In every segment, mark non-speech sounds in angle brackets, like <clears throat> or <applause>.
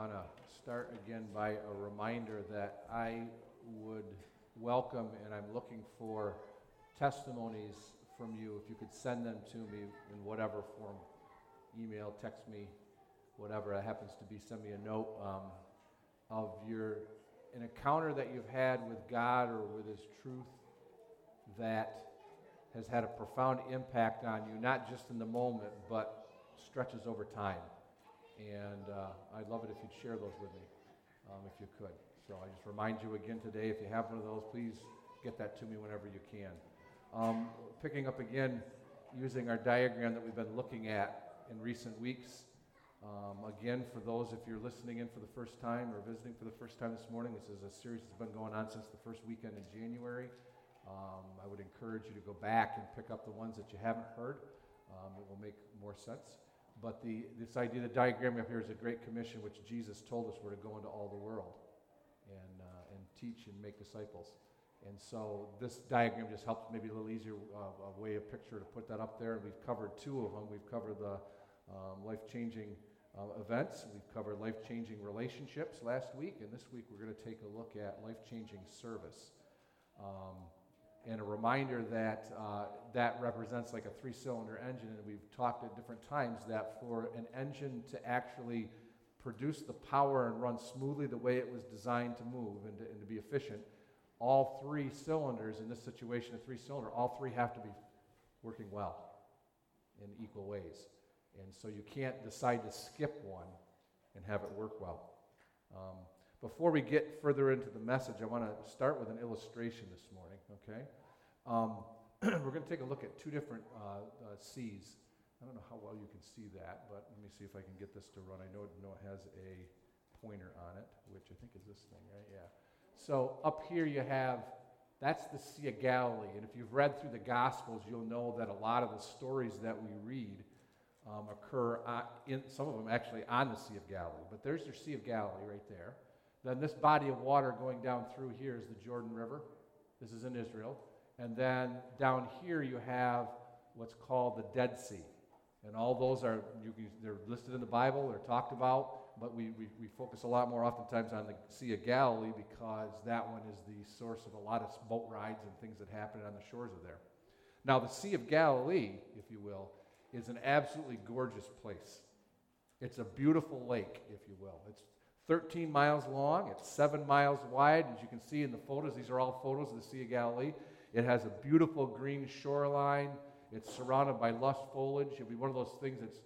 want to start again by a reminder that I would welcome and I'm looking for testimonies from you. If you could send them to me in whatever form email, text me, whatever it happens to be, send me a note um, of your an encounter that you've had with God or with His truth that has had a profound impact on you, not just in the moment, but stretches over time. And uh, I'd love it if you'd share those with me, um, if you could. So I just remind you again today, if you have one of those, please get that to me whenever you can. Um, picking up again, using our diagram that we've been looking at in recent weeks. Um, again, for those, if you're listening in for the first time or visiting for the first time this morning, this is a series that's been going on since the first weekend in January. Um, I would encourage you to go back and pick up the ones that you haven't heard. Um, it will make more sense. But the, this idea, the diagram up here is a great commission, which Jesus told us we're to go into all the world and, uh, and teach and make disciples. And so this diagram just helps maybe a little easier uh, a way, of picture to put that up there. And we've covered two of them. We've covered the um, life-changing uh, events. We've covered life changing relationships last week, and this week we're going to take a look at life changing service. Um, and a reminder that uh, that represents like a three cylinder engine, and we've talked at different times that for an engine to actually produce the power and run smoothly the way it was designed to move and to, and to be efficient, all three cylinders in this situation, a three cylinder, all three have to be working well in equal ways. And so you can't decide to skip one and have it work well. Um, before we get further into the message, I want to start with an illustration this morning, okay? Um, <clears throat> we're going to take a look at two different uh, uh, seas. I don't know how well you can see that, but let me see if I can get this to run. I know it, know it has a pointer on it, which I think is this thing, right? Yeah. So up here you have, that's the Sea of Galilee. And if you've read through the Gospels, you'll know that a lot of the stories that we read um, occur, on, in, some of them actually on the Sea of Galilee. But there's your Sea of Galilee right there. Then this body of water going down through here is the Jordan River. This is in Israel. And then down here you have what's called the Dead Sea. And all those are, you, they're listed in the Bible, they're talked about, but we, we, we focus a lot more oftentimes on the Sea of Galilee because that one is the source of a lot of boat rides and things that happen on the shores of there. Now, the Sea of Galilee, if you will, is an absolutely gorgeous place. It's a beautiful lake, if you will. It's 13 miles long, it's 7 miles wide. As you can see in the photos, these are all photos of the Sea of Galilee. It has a beautiful green shoreline. It's surrounded by lush foliage. It'll be one of those things that's,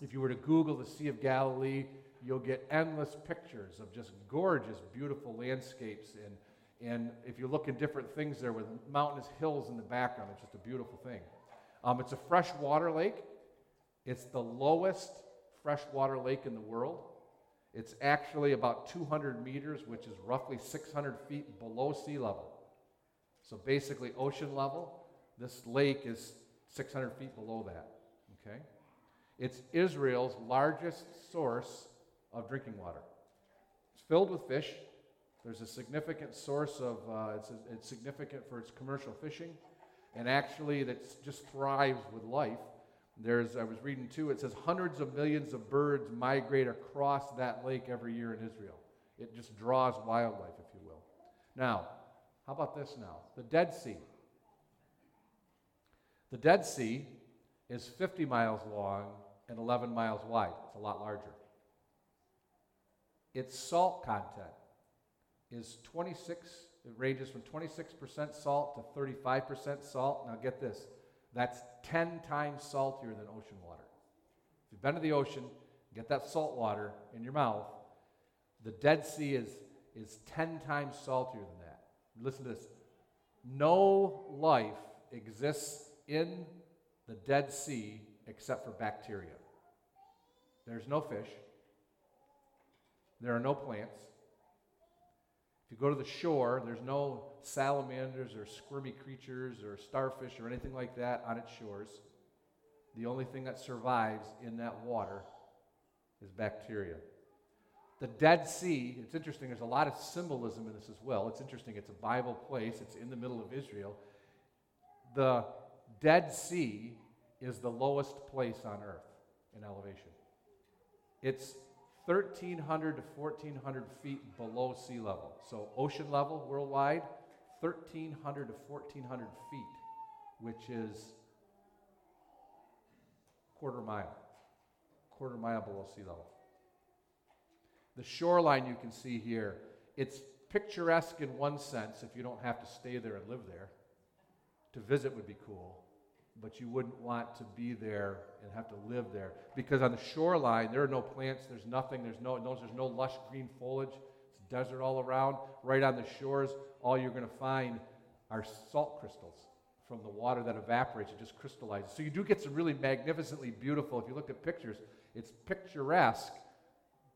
if you were to Google the Sea of Galilee, you'll get endless pictures of just gorgeous, beautiful landscapes. And, and if you look in different things there with mountainous hills in the background, it's just a beautiful thing. Um, it's a freshwater lake. It's the lowest freshwater lake in the world. It's actually about 200 meters, which is roughly 600 feet below sea level. So basically, ocean level. This lake is 600 feet below that. Okay? It's Israel's largest source of drinking water. It's filled with fish. There's a significant source of, uh, it's, it's significant for its commercial fishing and actually that just thrives with life. There's, I was reading too, it says hundreds of millions of birds migrate across that lake every year in Israel. It just draws wildlife, if you will. Now, how about this now? The Dead Sea. The Dead Sea is 50 miles long and 11 miles wide. It's a lot larger. Its salt content is 26 it ranges from 26% salt to 35% salt. Now, get this that's 10 times saltier than ocean water. If you've been to the ocean, get that salt water in your mouth, the Dead Sea is, is 10 times saltier than that. Listen to this no life exists in the Dead Sea except for bacteria. There's no fish, there are no plants. If you go to the shore, there's no salamanders or squirmy creatures or starfish or anything like that on its shores. The only thing that survives in that water is bacteria. The Dead Sea, it's interesting, there's a lot of symbolism in this as well. It's interesting, it's a Bible place, it's in the middle of Israel. The Dead Sea is the lowest place on earth in elevation. It's 1,300 to 1,400 feet below sea level. So, ocean level worldwide, 1,300 to 1,400 feet, which is quarter mile, quarter mile below sea level. The shoreline you can see here, it's picturesque in one sense if you don't have to stay there and live there. To visit would be cool, but you wouldn't want to be there and have to live there because on the shoreline there are no plants, there's nothing, there's no, there's no lush green foliage. It's desert all around. Right on the shores, all you're going to find are salt crystals from the water that evaporates. It just crystallizes. So you do get some really magnificently beautiful. If you look at pictures, it's picturesque,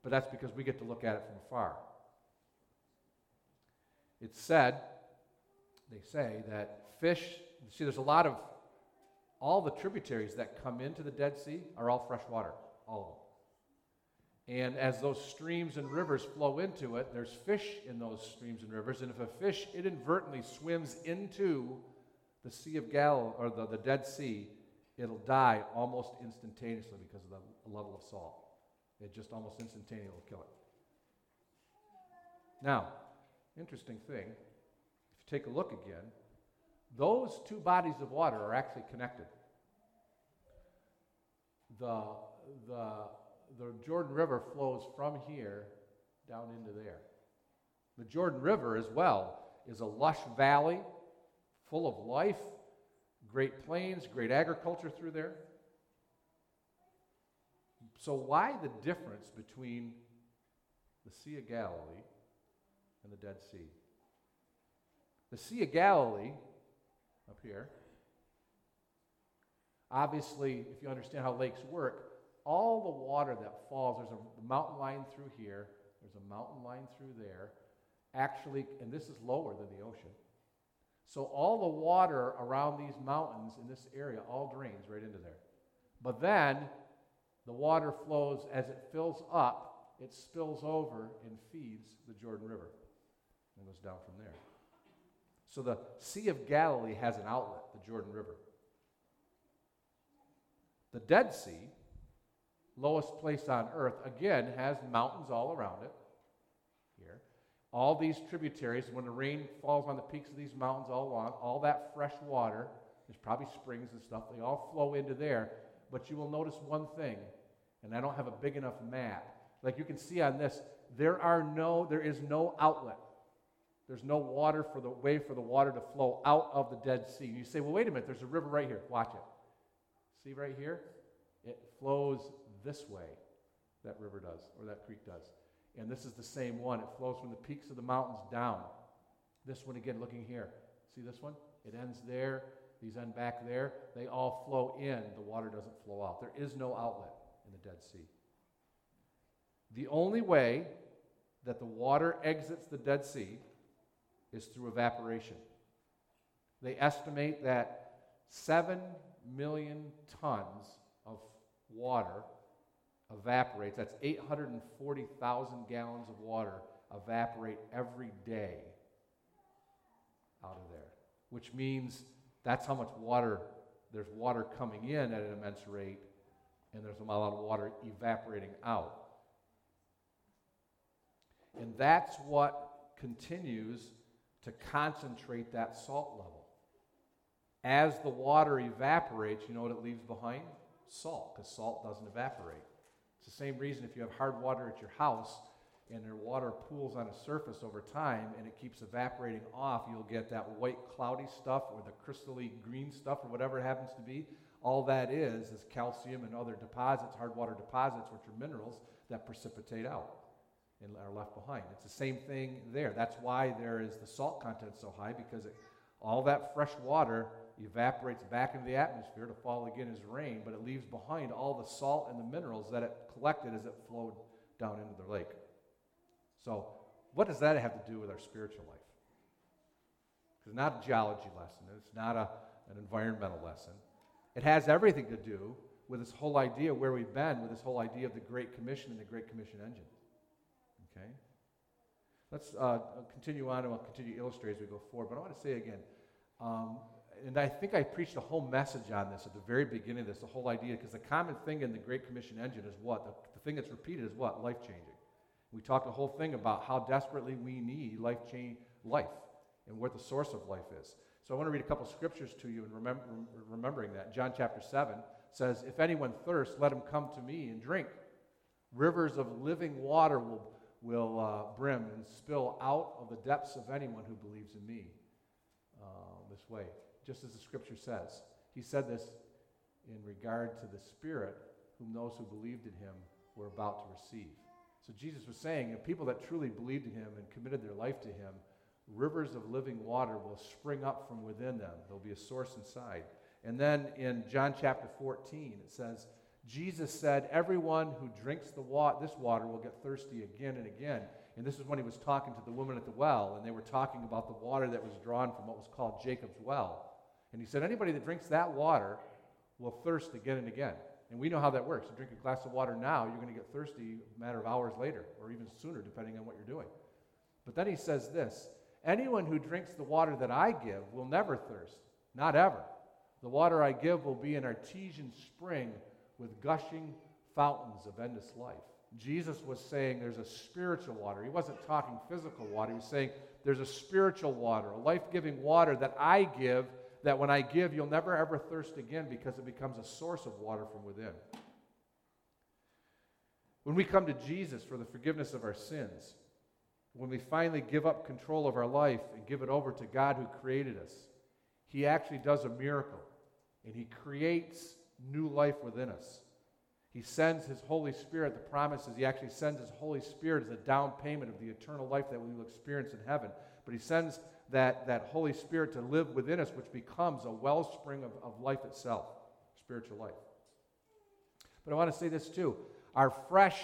but that's because we get to look at it from afar. It's said, they say, that fish, see, there's a lot of, all the tributaries that come into the Dead Sea are all fresh water, all of them. And as those streams and rivers flow into it, there's fish in those streams and rivers. And if a fish inadvertently swims into the Sea of Galilee, or the, the Dead Sea, it'll die almost instantaneously because of the level of salt. It just almost instantaneously will kill it. Now, interesting thing, if you take a look again, those two bodies of water are actually connected. The, the, the Jordan River flows from here down into there. The Jordan River, as well, is a lush valley full of life, great plains, great agriculture through there. So, why the difference between the Sea of Galilee and the Dead Sea? The Sea of Galilee, up here, obviously, if you understand how lakes work, all the water that falls, there's a mountain line through here, there's a mountain line through there, actually, and this is lower than the ocean. So all the water around these mountains in this area all drains right into there. But then the water flows as it fills up, it spills over and feeds the Jordan River and goes down from there. So the Sea of Galilee has an outlet, the Jordan River. The Dead Sea, lowest place on earth, again has mountains all around it Here. all these tributaries, when the rain falls on the peaks of these mountains all along, all that fresh water, there's probably springs and stuff, they all flow into there. But you will notice one thing, and I don't have a big enough map. Like you can see on this, there are no, there is no outlet. There's no water for the way for the water to flow out of the Dead Sea. You say, well, wait a minute, there's a river right here. Watch it. See right here? It flows this way, that river does, or that creek does. And this is the same one. It flows from the peaks of the mountains down. This one, again, looking here. See this one? It ends there. These end back there. They all flow in. The water doesn't flow out. There is no outlet in the Dead Sea. The only way that the water exits the Dead Sea is through evaporation. They estimate that 7 million tons of water evaporates. That's 840,000 gallons of water evaporate every day out of there, which means that's how much water, there's water coming in at an immense rate, and there's a lot of water evaporating out. And that's what continues to concentrate that salt level. As the water evaporates, you know what it leaves behind? Salt, because salt doesn't evaporate. It's the same reason if you have hard water at your house and your water pools on a surface over time and it keeps evaporating off, you'll get that white cloudy stuff or the crystally green stuff or whatever it happens to be. All that is is calcium and other deposits, hard water deposits, which are minerals that precipitate out and are left behind. It's the same thing there. That's why there is the salt content so high because it, all that fresh water evaporates back into the atmosphere to fall again as rain, but it leaves behind all the salt and the minerals that it collected as it flowed down into the lake. So, what does that have to do with our spiritual life? It's not a geology lesson, it's not a, an environmental lesson. It has everything to do with this whole idea where we've been, with this whole idea of the Great Commission and the Great Commission engine. Okay? Let's uh, continue on and we'll continue to illustrate as we go forward. But I want to say again, um, and I think I preached a whole message on this at the very beginning of this, the whole idea, because the common thing in the Great Commission engine is what? The, the thing that's repeated is what? Life changing. We talked a whole thing about how desperately we need life change life and what the source of life is. So I want to read a couple scriptures to you and remember, remembering that. John chapter 7 says, If anyone thirsts, let him come to me and drink. Rivers of living water will, will uh, brim and spill out of the depths of anyone who believes in me uh, this way, just as the scripture says. He said this in regard to the Spirit, whom those who believed in him were about to receive. So Jesus was saying, if people that truly believed in him and committed their life to him, rivers of living water will spring up from within them. There'll be a source inside. And then in John chapter 14, it says, Jesus said, Everyone who drinks the wa- this water will get thirsty again and again. And this is when he was talking to the woman at the well, and they were talking about the water that was drawn from what was called Jacob's well. And he said, Anybody that drinks that water will thirst again and again. And we know how that works. You drink a glass of water now, you're going to get thirsty a matter of hours later, or even sooner, depending on what you're doing. But then he says this Anyone who drinks the water that I give will never thirst, not ever. The water I give will be an artesian spring with gushing fountains of endless life. Jesus was saying there's a spiritual water. He wasn't talking physical water. He was saying there's a spiritual water, a life giving water that I give, that when I give, you'll never ever thirst again because it becomes a source of water from within. When we come to Jesus for the forgiveness of our sins, when we finally give up control of our life and give it over to God who created us, He actually does a miracle and He creates new life within us. He sends His Holy Spirit. The promise is He actually sends His Holy Spirit as a down payment of the eternal life that we will experience in heaven. But He sends that, that Holy Spirit to live within us, which becomes a wellspring of, of life itself, spiritual life. But I want to say this too. Our fresh,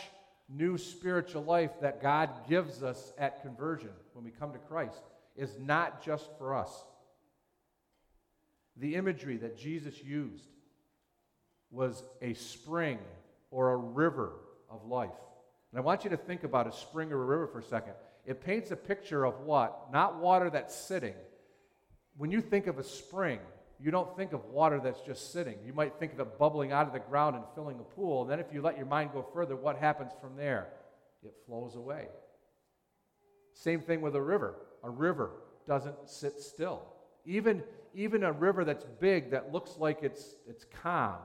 new spiritual life that God gives us at conversion when we come to Christ is not just for us. The imagery that Jesus used was a spring or a river of life. And I want you to think about a spring or a river for a second. It paints a picture of what? Not water that's sitting. When you think of a spring, you don't think of water that's just sitting. You might think of it bubbling out of the ground and filling a pool. And then, if you let your mind go further, what happens from there? It flows away. Same thing with a river. A river doesn't sit still. Even, even a river that's big, that looks like it's, it's calm,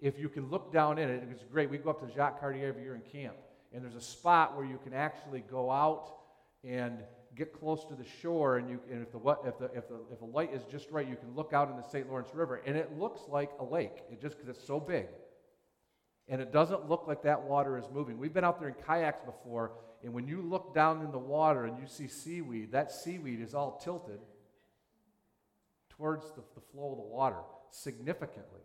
if you can look down in it, it's great. We go up to Jacques Cartier every year in camp, and there's a spot where you can actually go out and get close to the shore, and, you, and if, the, if, the, if, the, if the light is just right, you can look out in the St. Lawrence River, and it looks like a lake. It just because it's so big, and it doesn't look like that water is moving. We've been out there in kayaks before, and when you look down in the water and you see seaweed, that seaweed is all tilted towards the, the flow of the water significantly.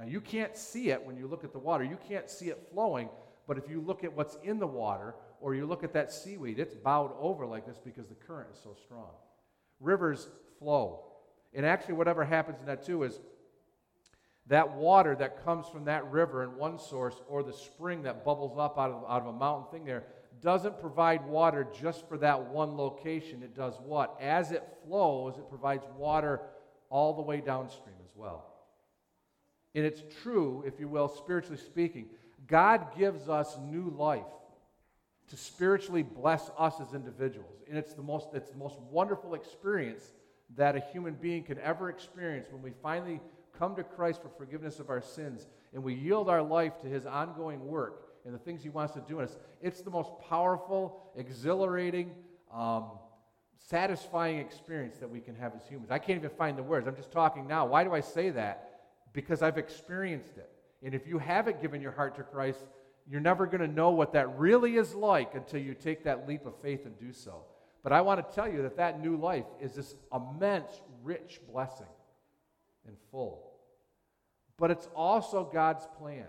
Now, you can't see it when you look at the water. You can't see it flowing, but if you look at what's in the water or you look at that seaweed, it's bowed over like this because the current is so strong. Rivers flow. And actually, whatever happens in that too is that water that comes from that river in one source or the spring that bubbles up out of, out of a mountain thing there doesn't provide water just for that one location. It does what? As it flows, it provides water all the way downstream as well. And it's true, if you will, spiritually speaking. God gives us new life to spiritually bless us as individuals. And it's the most, it's the most wonderful experience that a human being can ever experience when we finally come to Christ for forgiveness of our sins and we yield our life to his ongoing work and the things he wants to do in us. It's the most powerful, exhilarating, um, satisfying experience that we can have as humans. I can't even find the words. I'm just talking now. Why do I say that? Because I've experienced it. And if you haven't given your heart to Christ, you're never going to know what that really is like until you take that leap of faith and do so. But I want to tell you that that new life is this immense, rich blessing and full. But it's also God's plan.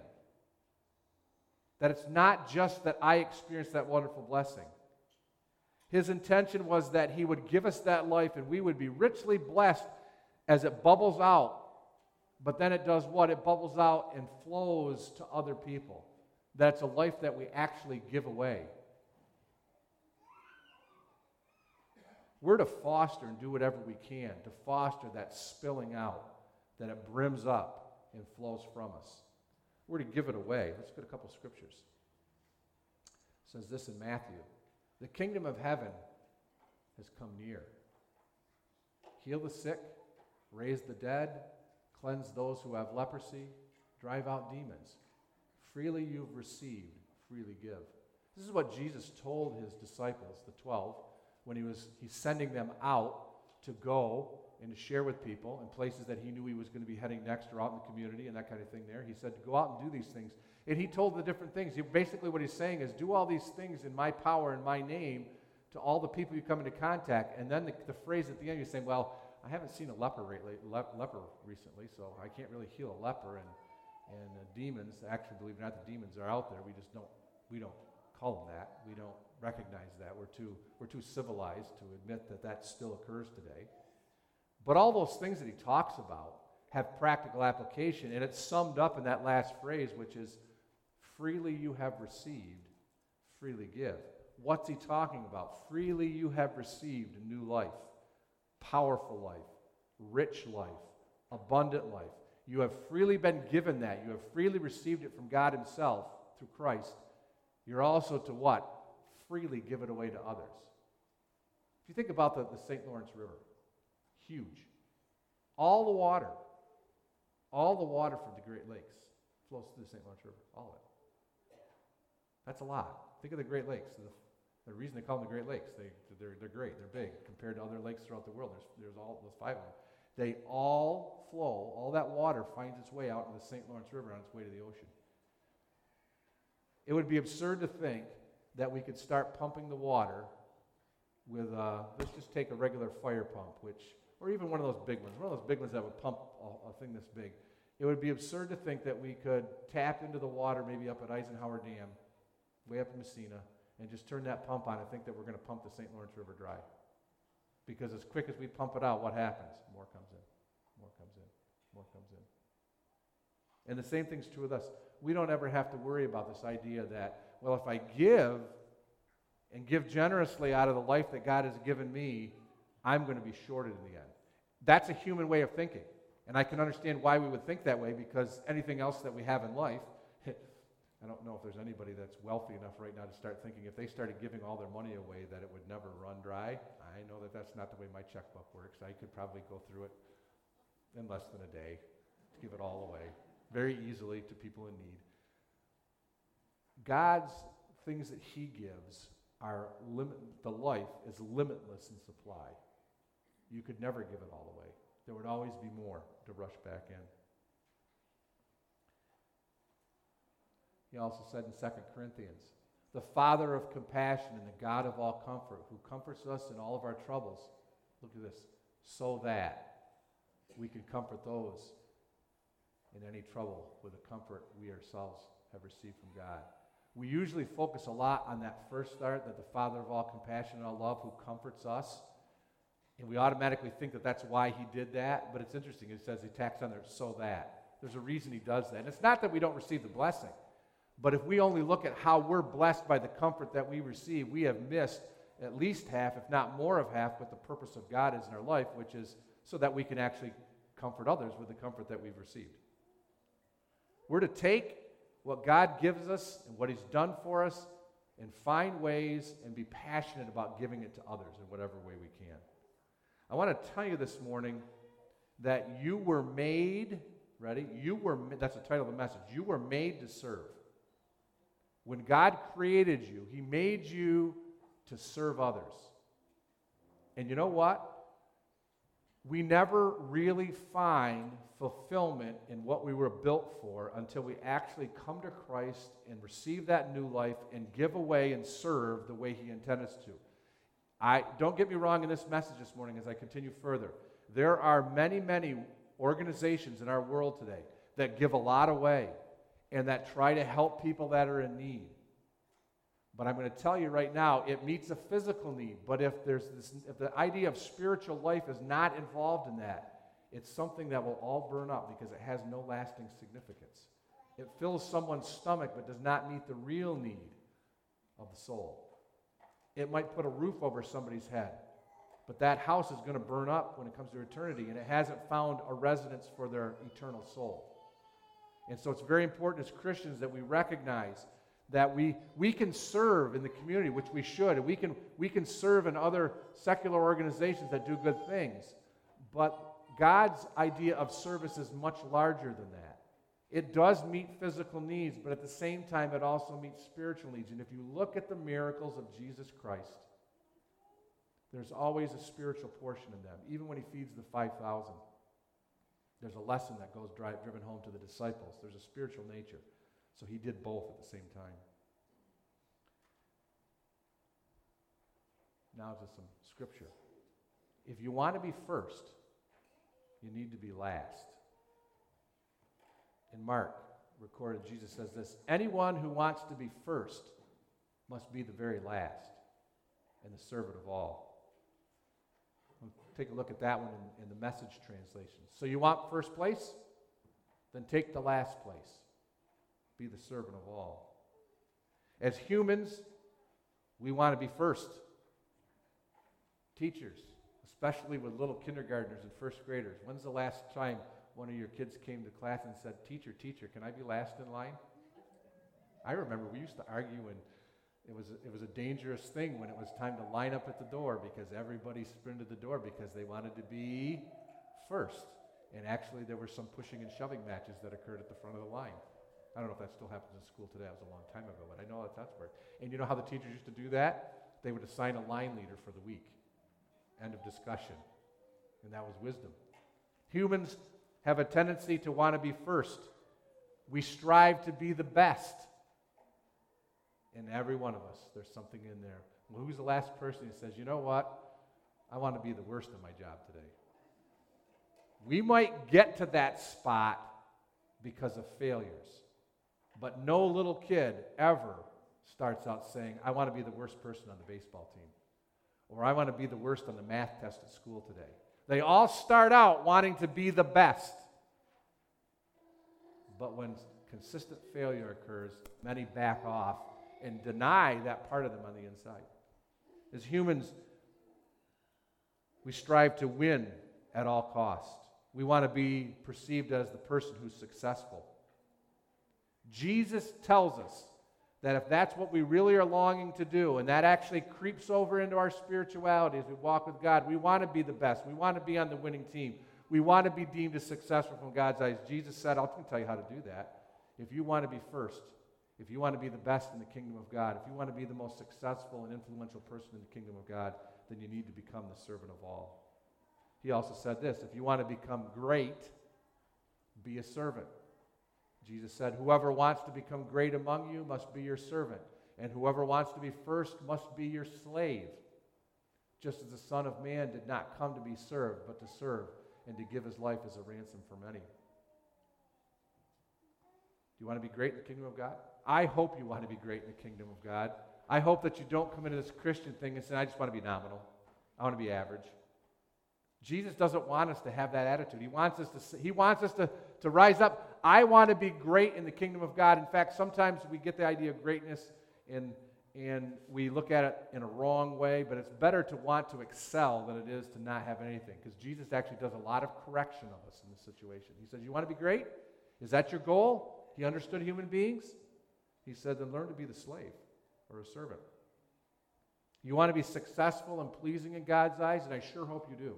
That it's not just that I experienced that wonderful blessing. His intention was that He would give us that life and we would be richly blessed as it bubbles out but then it does what? It bubbles out and flows to other people. That's a life that we actually give away. We're to foster and do whatever we can to foster that spilling out, that it brims up and flows from us. We're to give it away. Let's get a couple scriptures. It says this in Matthew The kingdom of heaven has come near. Heal the sick, raise the dead, cleanse those who have leprosy, drive out demons. Freely you've received, freely give. This is what Jesus told his disciples, the 12, when he was he's sending them out to go and to share with people in places that he knew he was going to be heading next or out in the community and that kind of thing there. He said go out and do these things. And he told the different things. He, basically, what he's saying is do all these things in my power, in my name, to all the people you come into contact. And then the, the phrase at the end, you're saying, well, I haven't seen a leper, lately, le- leper recently, so I can't really heal a leper. And, and uh, demons, actually, believe it or not, the demons are out there. We just don't, we don't call them that. We don't recognize that. We're too, we're too civilized to admit that that still occurs today. But all those things that he talks about have practical application, and it's summed up in that last phrase, which is freely you have received, freely give. What's he talking about? Freely you have received a new life, powerful life, rich life, abundant life. You have freely been given that. You have freely received it from God Himself through Christ. You're also to what? Freely give it away to others. If you think about the, the St. Lawrence River, huge. All the water, all the water from the Great Lakes flows through the St. Lawrence River, all of it. That's a lot. Think of the Great Lakes. The, the reason they call them the Great Lakes, they, they're, they're great, they're big compared to other lakes throughout the world. There's, there's all those five of them. They all flow, all that water finds its way out in the St. Lawrence River on its way to the ocean. It would be absurd to think that we could start pumping the water with, uh, let's just take a regular fire pump, which, or even one of those big ones, one of those big ones that would pump a, a thing this big. It would be absurd to think that we could tap into the water maybe up at Eisenhower Dam, way up in Massena, and just turn that pump on and think that we're going to pump the St. Lawrence River dry. Because as quick as we pump it out, what happens? More comes in, more comes in, more comes in. And the same thing's true with us. We don't ever have to worry about this idea that, well, if I give and give generously out of the life that God has given me, I'm going to be shorted in the end. That's a human way of thinking. And I can understand why we would think that way because anything else that we have in life, I don't know if there's anybody that's wealthy enough right now to start thinking if they started giving all their money away that it would never run dry. I know that that's not the way my checkbook works. I could probably go through it in less than a day to give it all away very easily to people in need. God's things that He gives are limit, the life is limitless in supply. You could never give it all away. There would always be more to rush back in. He also said in 2 Corinthians, the Father of compassion and the God of all comfort, who comforts us in all of our troubles. Look at this. So that we can comfort those in any trouble with the comfort we ourselves have received from God. We usually focus a lot on that first start, that the Father of all compassion and all love who comforts us. And we automatically think that that's why he did that. But it's interesting. It says he tacks on there, so that. There's a reason he does that. And it's not that we don't receive the blessing. But if we only look at how we're blessed by the comfort that we receive, we have missed at least half, if not more of half, what the purpose of God is in our life, which is so that we can actually comfort others with the comfort that we've received. We're to take what God gives us and what He's done for us and find ways and be passionate about giving it to others in whatever way we can. I want to tell you this morning that you were made, ready? You were, that's the title of the message. You were made to serve. When God created you, He made you to serve others. And you know what? We never really find fulfillment in what we were built for until we actually come to Christ and receive that new life and give away and serve the way He intended us to. I don't get me wrong in this message this morning as I continue further. There are many, many organizations in our world today that give a lot away and that try to help people that are in need. But I'm going to tell you right now, it meets a physical need. But if there's this, if the idea of spiritual life is not involved in that, it's something that will all burn up because it has no lasting significance. It fills someone's stomach but does not meet the real need of the soul. It might put a roof over somebody's head, But that house is going to burn up when it comes to eternity, and it hasn't found a residence for their eternal soul. And so it's very important as Christians that we recognize that we, we can serve in the community, which we should, and we can, we can serve in other secular organizations that do good things. But God's idea of service is much larger than that. It does meet physical needs, but at the same time, it also meets spiritual needs. And if you look at the miracles of Jesus Christ, there's always a spiritual portion in them. Even when he feeds the 5,000, there's a lesson that goes drive, driven home to the disciples. There's a spiritual nature. So he did both at the same time. Now to some scripture. If you want to be first, you need to be last. In Mark, recorded, Jesus says this Anyone who wants to be first must be the very last and the servant of all. Take a look at that one in, in the message translation. So, you want first place? Then take the last place. Be the servant of all. As humans, we want to be first. Teachers, especially with little kindergartners and first graders. When's the last time one of your kids came to class and said, Teacher, teacher, can I be last in line? I remember we used to argue, and it was, it was a dangerous thing when it was time to line up at the door because everybody sprinted the door because they wanted to be first. And actually, there were some pushing and shoving matches that occurred at the front of the line. I don't know if that still happens in school today. That was a long time ago, but I know that that's where. And you know how the teachers used to do that? They would assign a line leader for the week. End of discussion. And that was wisdom. Humans have a tendency to want to be first. We strive to be the best. In every one of us, there's something in there. Well, who's the last person who says, you know what? I want to be the worst at my job today? We might get to that spot because of failures, but no little kid ever starts out saying, I want to be the worst person on the baseball team, or I want to be the worst on the math test at school today. They all start out wanting to be the best. But when consistent failure occurs, many back off and deny that part of them on the inside. As humans, we strive to win at all costs. We want to be perceived as the person who's successful. Jesus tells us that if that's what we really are longing to do, and that actually creeps over into our spirituality as we walk with God, we want to be the best. We want to be on the winning team. We want to be deemed as successful from God's eyes. Jesus said, I'll tell you how to do that. If you want to be first, if you want to be the best in the kingdom of God, if you want to be the most successful and influential person in the kingdom of God, then you need to become the servant of all. He also said this if you want to become great, be a servant. Jesus said, Whoever wants to become great among you must be your servant, and whoever wants to be first must be your slave. Just as the Son of Man did not come to be served, but to serve and to give his life as a ransom for many. Do you want to be great in the kingdom of God? I hope you want to be great in the kingdom of God. I hope that you don't come into this Christian thing and say, I just want to be nominal. I want to be average. Jesus doesn't want us to have that attitude. He wants us to, he wants us to, to rise up. I want to be great in the kingdom of God. In fact, sometimes we get the idea of greatness and, and we look at it in a wrong way, but it's better to want to excel than it is to not have anything because Jesus actually does a lot of correction of us in this situation. He says, You want to be great? Is that your goal? He understood human beings. He said, Then learn to be the slave or a servant. You want to be successful and pleasing in God's eyes, and I sure hope you do.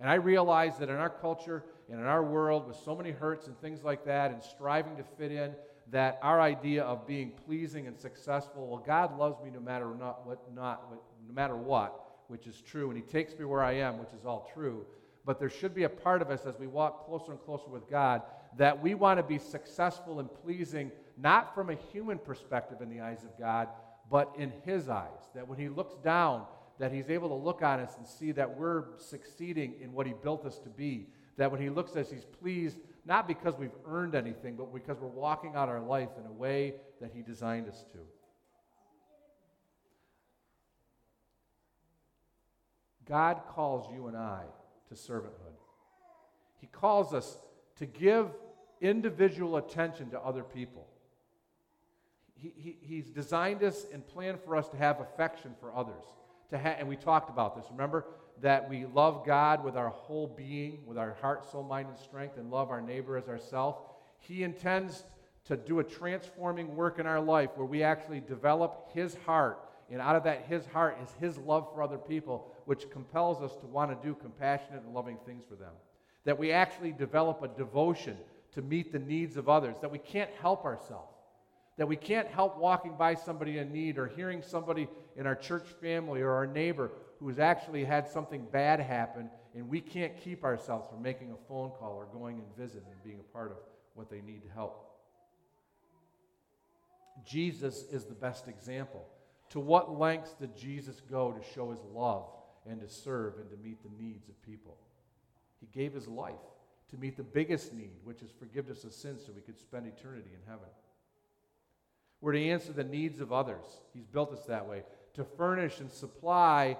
And I realize that in our culture and in our world, with so many hurts and things like that, and striving to fit in, that our idea of being pleasing and successful, well, God loves me no matter not what, not no matter what, which is true, and He takes me where I am, which is all true. But there should be a part of us as we walk closer and closer with God that we want to be successful and pleasing, not from a human perspective in the eyes of God, but in His eyes. That when He looks down, that He's able to look on us and see that we're succeeding in what He built us to be. That when He looks at us, He's pleased, not because we've earned anything, but because we're walking out our life in a way that He designed us to. God calls you and I to servanthood. He calls us to give individual attention to other people. He, he, he's designed us and planned for us to have affection for others to have, and we talked about this, remember? That we love God with our whole being, with our heart, soul, mind, and strength, and love our neighbor as ourselves. He intends to do a transforming work in our life where we actually develop His heart. And out of that, His heart is His love for other people, which compels us to want to do compassionate and loving things for them. That we actually develop a devotion to meet the needs of others, that we can't help ourselves that we can't help walking by somebody in need or hearing somebody in our church family or our neighbor who has actually had something bad happen, and we can't keep ourselves from making a phone call or going and visiting and being a part of what they need to help. Jesus is the best example. To what lengths did Jesus go to show his love and to serve and to meet the needs of people? He gave his life to meet the biggest need, which is forgiveness of sins, so we could spend eternity in heaven. We're to answer the needs of others. He's built us that way to furnish and supply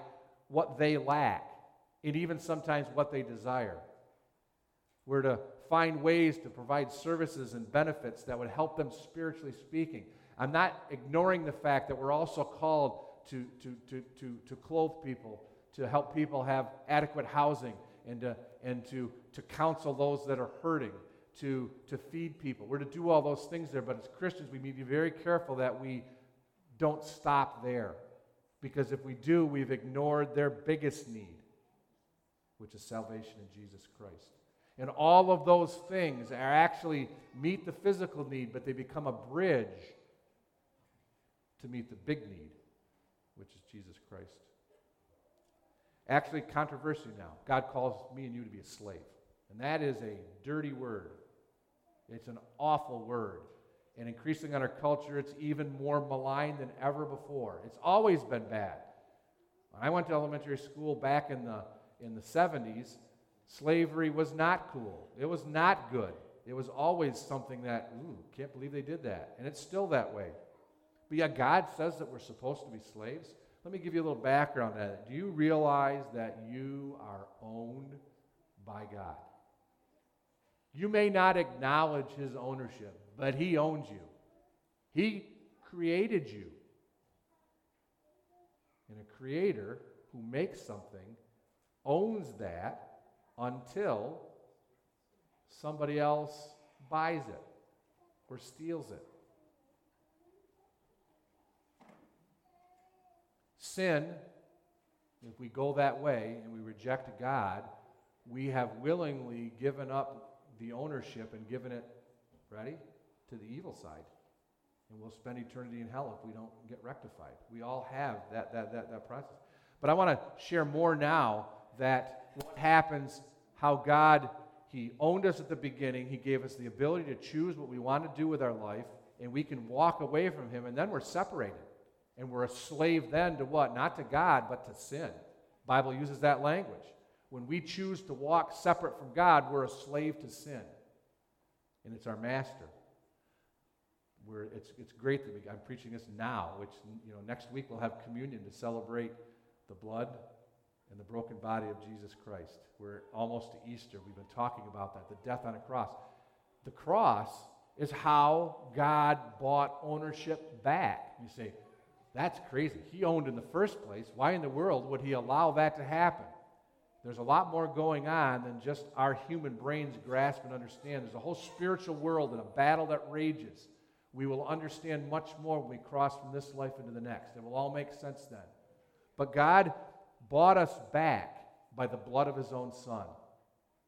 what they lack, and even sometimes what they desire. We're to find ways to provide services and benefits that would help them spiritually speaking. I'm not ignoring the fact that we're also called to, to, to, to, to clothe people, to help people have adequate housing, and to, and to, to counsel those that are hurting to, to feed people. We're to do all those things there, but as Christians, we need to be very careful that we don't stop there. Because if we do, we've ignored their biggest need, which is salvation in Jesus Christ. And all of those things are actually meet the physical need, but they become a bridge to meet the big need, which is Jesus Christ. Actually, controversy now. God calls me and you to be a slave. And that is a dirty word. It's an awful word. And increasing on our culture, it's even more maligned than ever before. It's always been bad. When I went to elementary school back in the, in the 70s, slavery was not cool. It was not good. It was always something that, ooh, can't believe they did that. And it's still that way. But yeah, God says that we're supposed to be slaves. Let me give you a little background on that. Do you realize that you are owned by God? You may not acknowledge his ownership, but he owns you. He created you. And a creator who makes something owns that until somebody else buys it or steals it. Sin, if we go that way and we reject God, we have willingly given up the ownership and given it, ready, to the evil side. And we'll spend eternity in hell if we don't get rectified. We all have that, that, that, that process. But I want to share more now that what happens, how God, He owned us at the beginning. He gave us the ability to choose what we want to do with our life, and we can walk away from Him, and then we're separated. And we're a slave then to what? Not to God, but to sin. Bible uses that language. When we choose to walk separate from God, we're a slave to sin. And it's our master. We're, it's, it's great that we, I'm preaching this now, which, you know, next week we'll have communion to celebrate the blood and the broken body of Jesus Christ. We're almost to Easter. We've been talking about that, the death on a cross. The cross is how God bought ownership back. You say, that's crazy. He owned in the first place. Why in the world would he allow that to happen? There's a lot more going on than just our human brains grasp and understand. There's a whole spiritual world and a battle that rages. We will understand much more when we cross from this life into the next. It will all make sense then. But God bought us back by the blood of his own Son.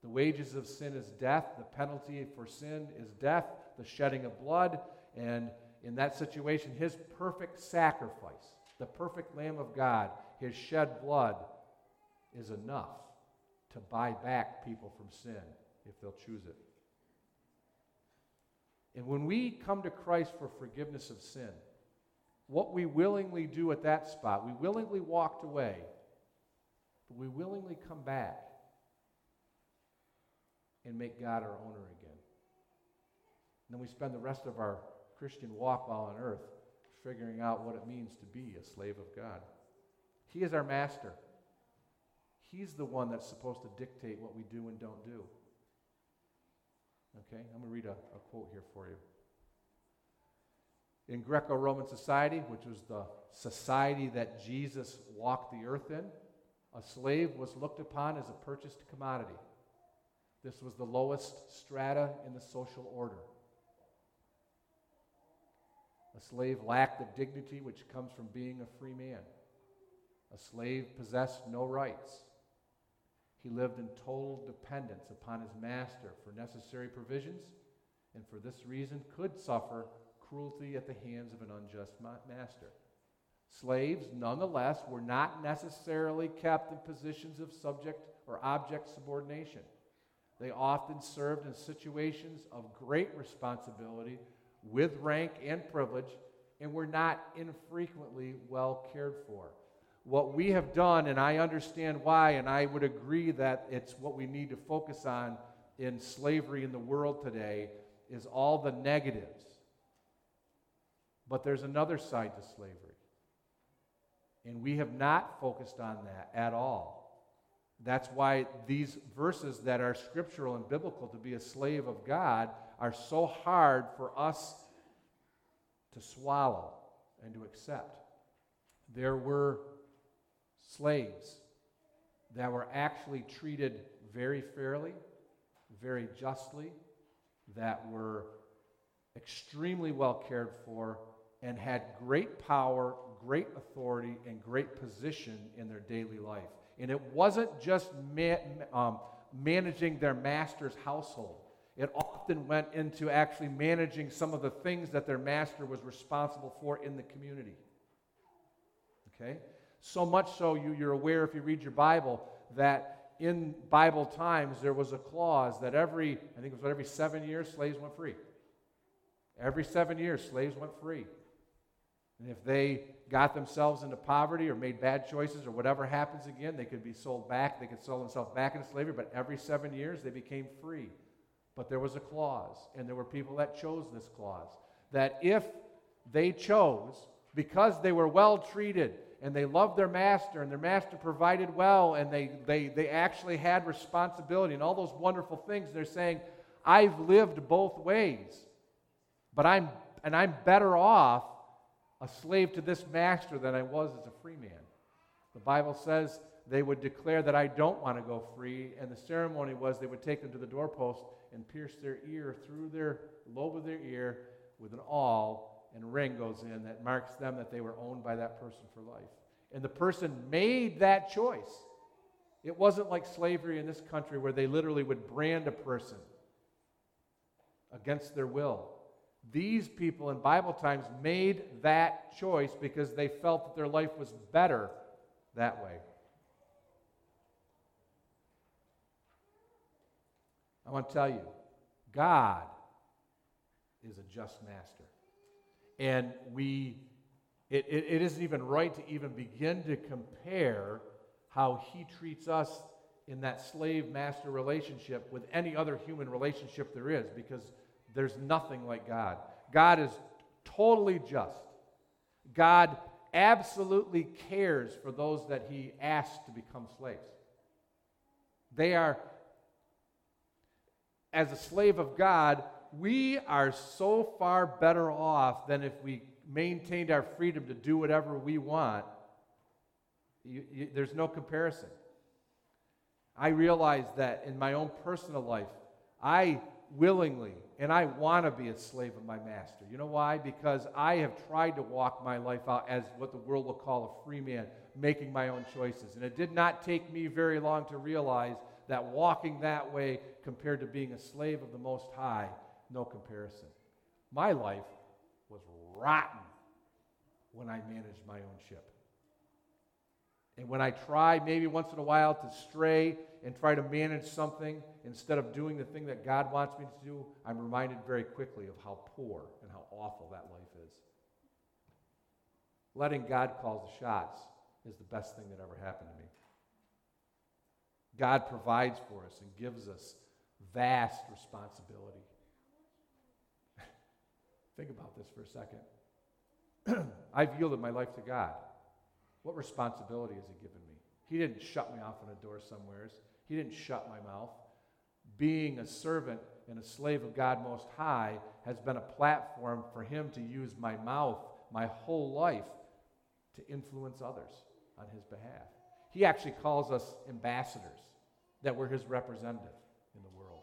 The wages of sin is death. The penalty for sin is death, the shedding of blood. And in that situation, his perfect sacrifice, the perfect Lamb of God, his shed blood, is enough to buy back people from sin if they'll choose it. And when we come to Christ for forgiveness of sin, what we willingly do at that spot, we willingly walked away, but we willingly come back and make God our owner again. And then we spend the rest of our Christian walk while on earth figuring out what it means to be a slave of God. He is our master. He's the one that's supposed to dictate what we do and don't do. Okay? I'm going to read a, a quote here for you. In Greco Roman society, which was the society that Jesus walked the earth in, a slave was looked upon as a purchased commodity. This was the lowest strata in the social order. A slave lacked the dignity which comes from being a free man. A slave possessed no rights. He lived in total dependence upon his master for necessary provisions, and for this reason could suffer cruelty at the hands of an unjust master. Slaves, nonetheless, were not necessarily kept in positions of subject or object subordination. They often served in situations of great responsibility with rank and privilege and were not infrequently well cared for. What we have done, and I understand why, and I would agree that it's what we need to focus on in slavery in the world today, is all the negatives. But there's another side to slavery. And we have not focused on that at all. That's why these verses that are scriptural and biblical to be a slave of God are so hard for us to swallow and to accept. There were slaves that were actually treated very fairly, very justly, that were extremely well cared for, and had great power, great authority, and great position in their daily life. And it wasn't just ma- um, managing their master's household, it often went into actually managing some of the things that their master was responsible for in the community. Okay? So much so, you, you're aware if you read your Bible that in Bible times there was a clause that every, I think it was every seven years, slaves went free. Every seven years, slaves went free. And if they got themselves into poverty or made bad choices or whatever happens again, they could be sold back. They could sell themselves back into slavery, but every seven years they became free. But there was a clause, and there were people that chose this clause that if they chose, because they were well treated and they loved their master and their master provided well and they, they, they actually had responsibility and all those wonderful things, they're saying, I've lived both ways, but I'm, and I'm better off a slave to this master than I was as a free man. The Bible says they would declare that I don't want to go free, and the ceremony was they would take them to the doorpost and pierce their ear through their lobe of their ear with an awl, and ring goes in that marks them that they were owned by that person for life. And the person made that choice. It wasn't like slavery in this country where they literally would brand a person against their will. These people in Bible times made that choice because they felt that their life was better that way. I want to tell you, God is a just master. And we, it, it, it isn't even right to even begin to compare how he treats us in that slave master relationship with any other human relationship there is because there's nothing like God. God is totally just. God absolutely cares for those that he asks to become slaves. They are as a slave of God, we are so far better off than if we maintained our freedom to do whatever we want. You, you, there's no comparison. I realize that in my own personal life, I willingly and I want to be a slave of my master. You know why? Because I have tried to walk my life out as what the world will call a free man, making my own choices. And it did not take me very long to realize that walking that way compared to being a slave of the Most High, no comparison. My life was rotten when I managed my own ship. And when I try, maybe once in a while, to stray and try to manage something instead of doing the thing that God wants me to do, I'm reminded very quickly of how poor and how awful that life is. Letting God call the shots is the best thing that ever happened to me. God provides for us and gives us vast responsibility. Think about this for a second. <clears throat> I've yielded my life to God. What responsibility has He given me? He didn't shut me off in a door somewheres. He didn't shut my mouth. Being a servant and a slave of God Most High has been a platform for him to use my mouth, my whole life, to influence others on his behalf. He actually calls us ambassadors, that we're his representative in the world.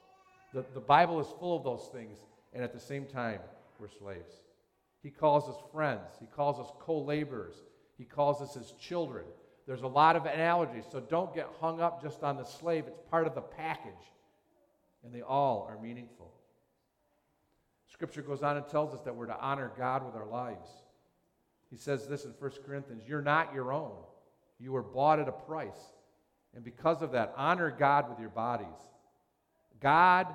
The, the Bible is full of those things, and at the same time, we're slaves. He calls us friends, he calls us co laborers, he calls us his children. There's a lot of analogies, so don't get hung up just on the slave. It's part of the package, and they all are meaningful. Scripture goes on and tells us that we're to honor God with our lives. He says this in 1 Corinthians You're not your own, you were bought at a price. And because of that, honor God with your bodies. God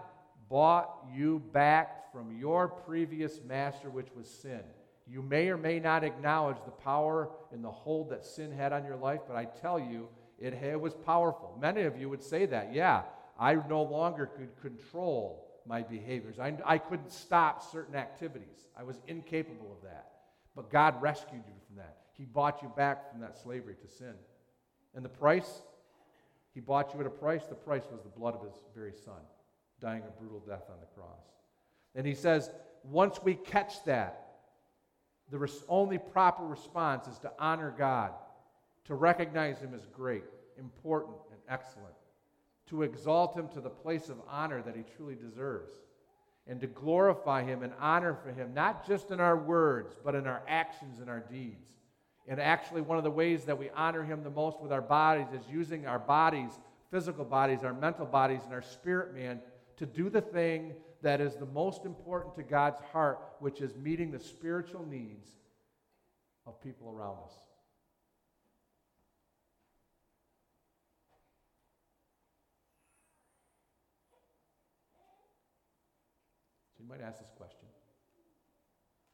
bought you back from your previous master, which was sin. You may or may not acknowledge the power and the hold that sin had on your life, but I tell you, it, it was powerful. Many of you would say that. Yeah, I no longer could control my behaviors. I, I couldn't stop certain activities. I was incapable of that. But God rescued you from that. He bought you back from that slavery to sin. And the price, He bought you at a price. The price was the blood of His very Son, dying a brutal death on the cross. And He says, once we catch that, the only proper response is to honor God, to recognize Him as great, important, and excellent, to exalt Him to the place of honor that He truly deserves and to glorify Him and honor for Him, not just in our words, but in our actions and our deeds. And actually, one of the ways that we honor Him the most with our bodies is using our bodies, physical bodies, our mental bodies, and our spirit man to do the thing that is the most important to God's heart, which is meeting the spiritual needs of people around us. So you might ask this question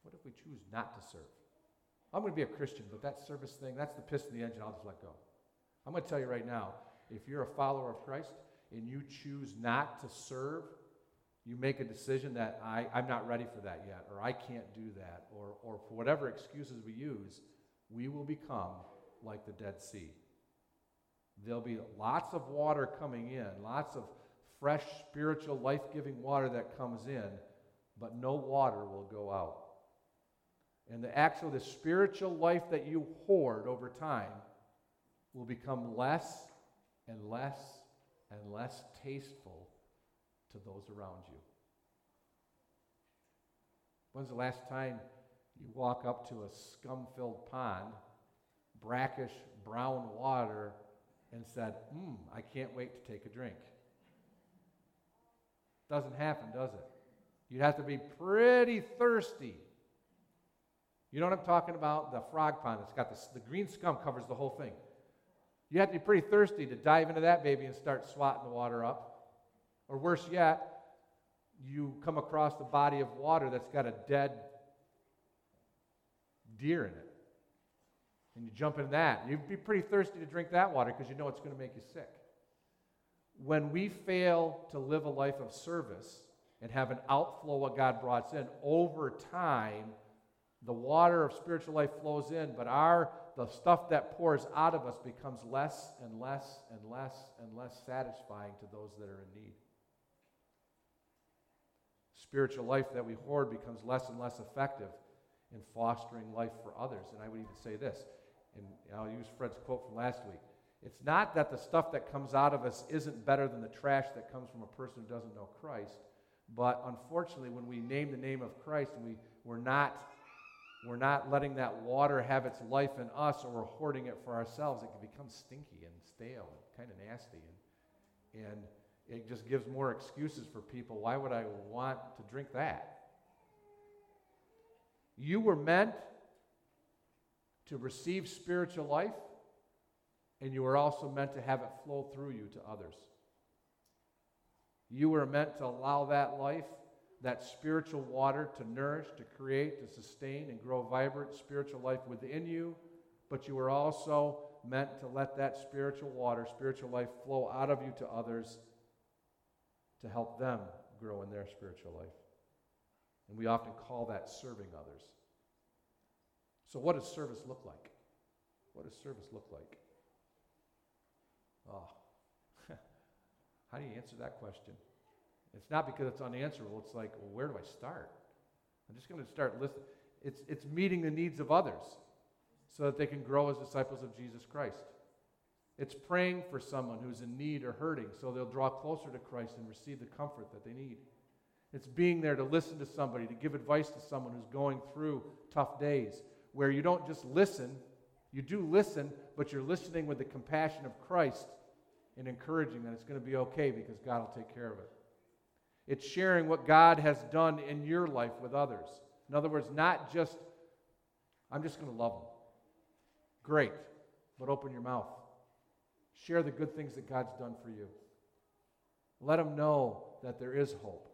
What if we choose not to serve? I'm going to be a Christian, but that service thing, that's the piston in the engine, I'll just let go. I'm going to tell you right now if you're a follower of Christ and you choose not to serve, you make a decision that I, I'm not ready for that yet, or I can't do that, or, or for whatever excuses we use, we will become like the Dead Sea. There'll be lots of water coming in, lots of fresh, spiritual, life giving water that comes in, but no water will go out. And the actual, the spiritual life that you hoard over time will become less and less and less tasteful to those around you. When's the last time you walk up to a scum filled pond, brackish brown water, and said, Hmm, I can't wait to take a drink? Doesn't happen, does it? You'd have to be pretty thirsty. You know what I'm talking about? The frog pond. It's got the, the green scum covers the whole thing. You have to be pretty thirsty to dive into that baby and start swatting the water up. Or worse yet, you come across a body of water that's got a dead deer in it. And you jump in that. You'd be pretty thirsty to drink that water because you know it's going to make you sick. When we fail to live a life of service, and have an outflow what God brought in, over time, the water of spiritual life flows in, but our the stuff that pours out of us becomes less and less and less and less satisfying to those that are in need. Spiritual life that we hoard becomes less and less effective in fostering life for others. And I would even say this, and I'll use Fred's quote from last week. It's not that the stuff that comes out of us isn't better than the trash that comes from a person who doesn't know Christ. But unfortunately, when we name the name of Christ and we, we're, not, we're not letting that water have its life in us or we're hoarding it for ourselves, it can become stinky and stale and kind of nasty. And, and it just gives more excuses for people. Why would I want to drink that? You were meant to receive spiritual life, and you were also meant to have it flow through you to others. You were meant to allow that life, that spiritual water, to nourish, to create, to sustain, and grow vibrant spiritual life within you. But you were also meant to let that spiritual water, spiritual life flow out of you to others to help them grow in their spiritual life. And we often call that serving others. So, what does service look like? What does service look like? Oh, <laughs> how do you answer that question? It's not because it's unanswerable. It's like, well, where do I start? I'm just going to start listening. It's, it's meeting the needs of others so that they can grow as disciples of Jesus Christ. It's praying for someone who's in need or hurting so they'll draw closer to Christ and receive the comfort that they need. It's being there to listen to somebody, to give advice to someone who's going through tough days, where you don't just listen, you do listen, but you're listening with the compassion of Christ and encouraging that it's going to be okay because God will take care of it. It's sharing what God has done in your life with others. In other words, not just, I'm just going to love them. Great, but open your mouth. Share the good things that God's done for you. Let them know that there is hope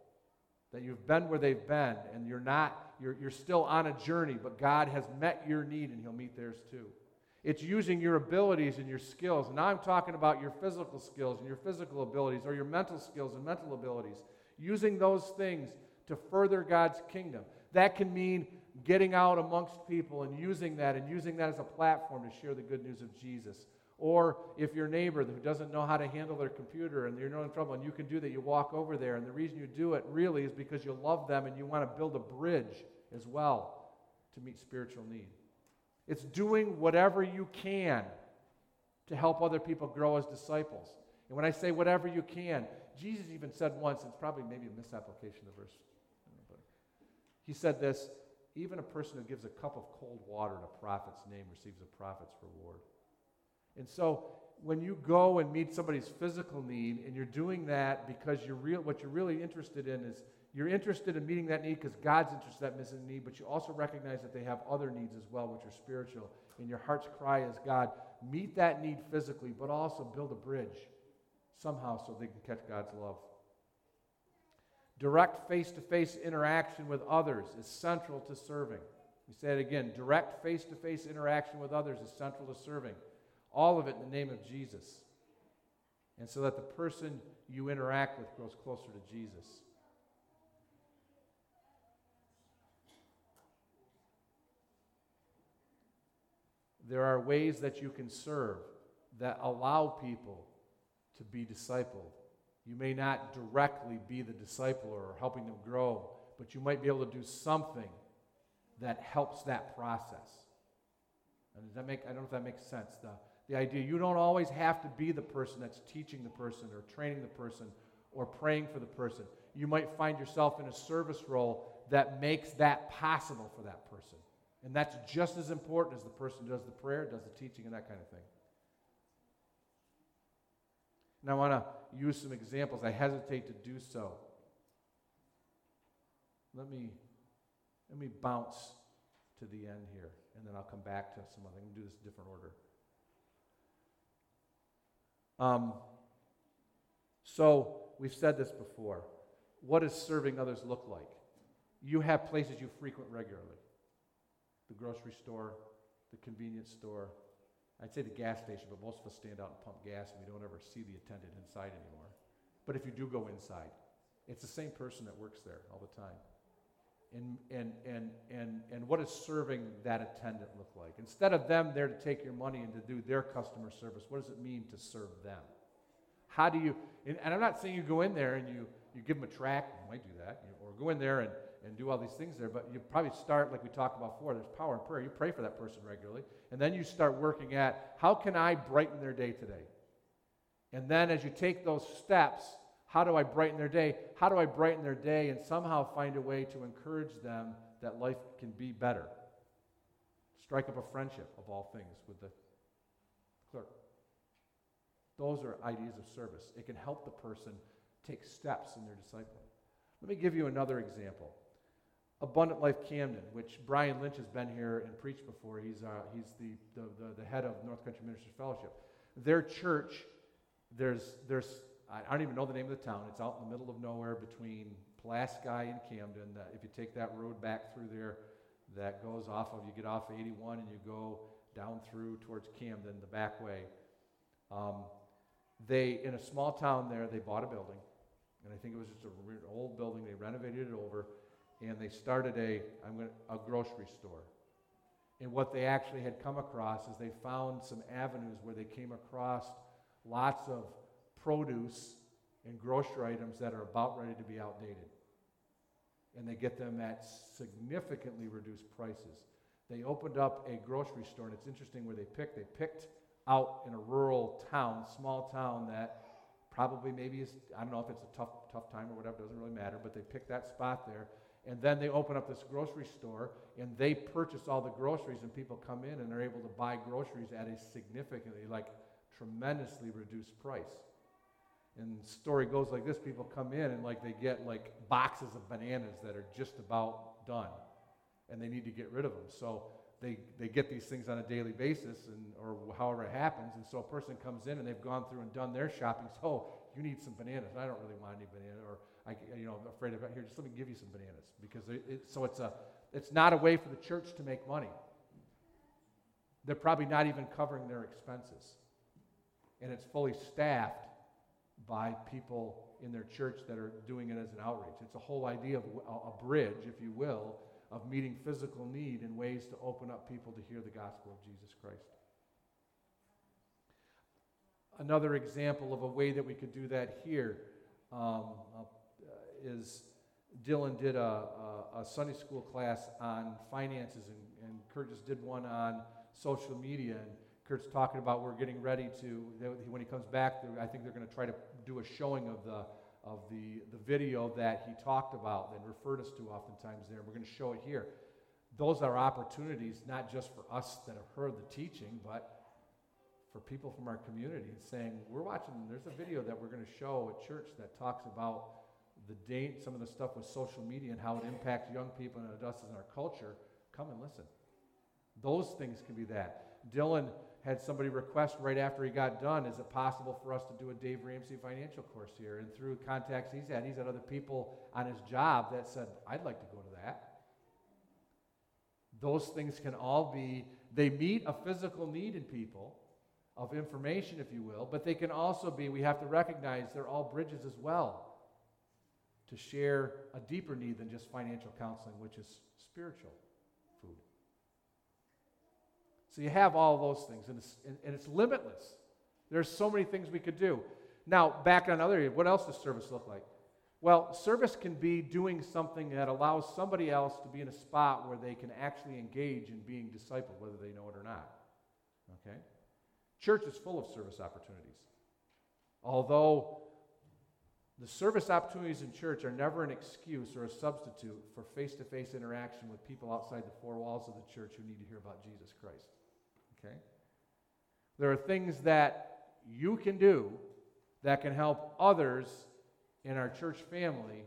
that you've been where they've been and you're not, you're, you're still on a journey, but God has met your need and He'll meet theirs too. It's using your abilities and your skills. And now I'm talking about your physical skills and your physical abilities or your mental skills and mental abilities. Using those things to further God's kingdom. That can mean getting out amongst people and using that and using that as a platform to share the good news of Jesus. Or if your neighbor who doesn't know how to handle their computer and you're in trouble and you can do that, you walk over there. And the reason you do it really is because you love them and you want to build a bridge as well to meet spiritual need. It's doing whatever you can to help other people grow as disciples. And when I say whatever you can, Jesus even said once, it's probably maybe a misapplication of verse, but he said this even a person who gives a cup of cold water in a prophet's name receives a prophet's reward. And so when you go and meet somebody's physical need and you're doing that because you're real, what you're really interested in is you're interested in meeting that need because God's interested in that missing need, but you also recognize that they have other needs as well, which are spiritual. And your heart's cry is God, meet that need physically, but also build a bridge somehow so they can catch God's love. Direct face to face interaction with others is central to serving. We say it again direct face to face interaction with others is central to serving. All of it in the name of Jesus. And so that the person you interact with grows closer to Jesus. There are ways that you can serve that allow people to be discipled. You may not directly be the discipler or helping them grow, but you might be able to do something that helps that process. And does that make, I don't know if that makes sense. The, the idea you don't always have to be the person that's teaching the person or training the person or praying for the person. You might find yourself in a service role that makes that possible for that person. And that's just as important as the person does the prayer, does the teaching, and that kind of thing. And I want to use some examples. I hesitate to do so. Let me, let me bounce to the end here, and then I'll come back to some other. I'm going to do this in different order. Um, so, we've said this before. What does serving others look like? You have places you frequent regularly the grocery store, the convenience store. I'd say the gas station, but most of us stand out and pump gas and we don't ever see the attendant inside anymore. But if you do go inside, it's the same person that works there all the time. And, and, and, and, and what does serving that attendant look like? Instead of them there to take your money and to do their customer service, what does it mean to serve them? How do you, and, and I'm not saying you go in there and you, you give them a track, you might do that, you or go in there and, and do all these things there, but you probably start, like we talked about before, there's power in prayer. You pray for that person regularly, and then you start working at how can I brighten their day today? And then as you take those steps, how do I brighten their day? How do I brighten their day and somehow find a way to encourage them that life can be better? Strike up a friendship, of all things, with the clerk. Those are ideas of service. It can help the person take steps in their discipling. Let me give you another example. Abundant Life Camden, which Brian Lynch has been here and preached before. He's, uh, he's the, the, the, the head of North Country Ministers Fellowship. Their church, there's, there's I don't even know the name of the town. It's out in the middle of nowhere between Pulaski and Camden. If you take that road back through there, that goes off of, you get off 81 and you go down through towards Camden, the back way. Um, they, in a small town there, they bought a building. And I think it was just an old building. They renovated it over. And they started a, I'm gonna, a grocery store. And what they actually had come across is they found some avenues where they came across lots of produce and grocery items that are about ready to be outdated. And they get them at significantly reduced prices. They opened up a grocery store, and it's interesting where they picked. They picked out in a rural town, small town that probably maybe is, I don't know if it's a tough, tough time or whatever, doesn't really matter, but they picked that spot there. And then they open up this grocery store and they purchase all the groceries, and people come in and they're able to buy groceries at a significantly, like tremendously reduced price. And the story goes like this people come in and like they get like boxes of bananas that are just about done and they need to get rid of them. So they, they get these things on a daily basis and or however it happens. And so a person comes in and they've gone through and done their shopping. So, oh, you need some bananas. I don't really want any banana or I, you know, I'm afraid of it. Here, just let me give you some bananas because it, it, so it's a, it's not a way for the church to make money. They're probably not even covering their expenses, and it's fully staffed by people in their church that are doing it as an outreach. It's a whole idea of a bridge, if you will, of meeting physical need in ways to open up people to hear the gospel of Jesus Christ. Another example of a way that we could do that here um, is Dylan did a, a, a, Sunday school class on finances, and, and Kurt just did one on social media. And Kurt's talking about we're getting ready to, when he comes back, I think they're going to try to do a showing of the, of the, the video that he talked about and referred us to oftentimes there. We're going to show it here. Those are opportunities not just for us that have heard the teaching, but for people from our community saying, we're watching, there's a video that we're going to show at church that talks about the date, some of the stuff with social media and how it impacts young people and does in our culture. Come and listen. Those things can be that. Dylan had somebody request right after he got done, is it possible for us to do a Dave Ramsey financial course here? And through contacts he's had, he's had other people on his job that said, I'd like to go to that. Those things can all be, they meet a physical need in people of information, if you will, but they can also be, we have to recognize they're all bridges as well to share a deeper need than just financial counseling, which is spiritual. So you have all those things, and it's, and, it's limitless. There's so many things we could do. Now, back on other, what else does service look like? Well, service can be doing something that allows somebody else to be in a spot where they can actually engage in being discipled, whether they know it or not. Okay? Church is full of service opportunities. Although the service opportunities in church are never an excuse or a substitute for face to face interaction with people outside the four walls of the church who need to hear about Jesus Christ. Okay? There are things that you can do that can help others in our church family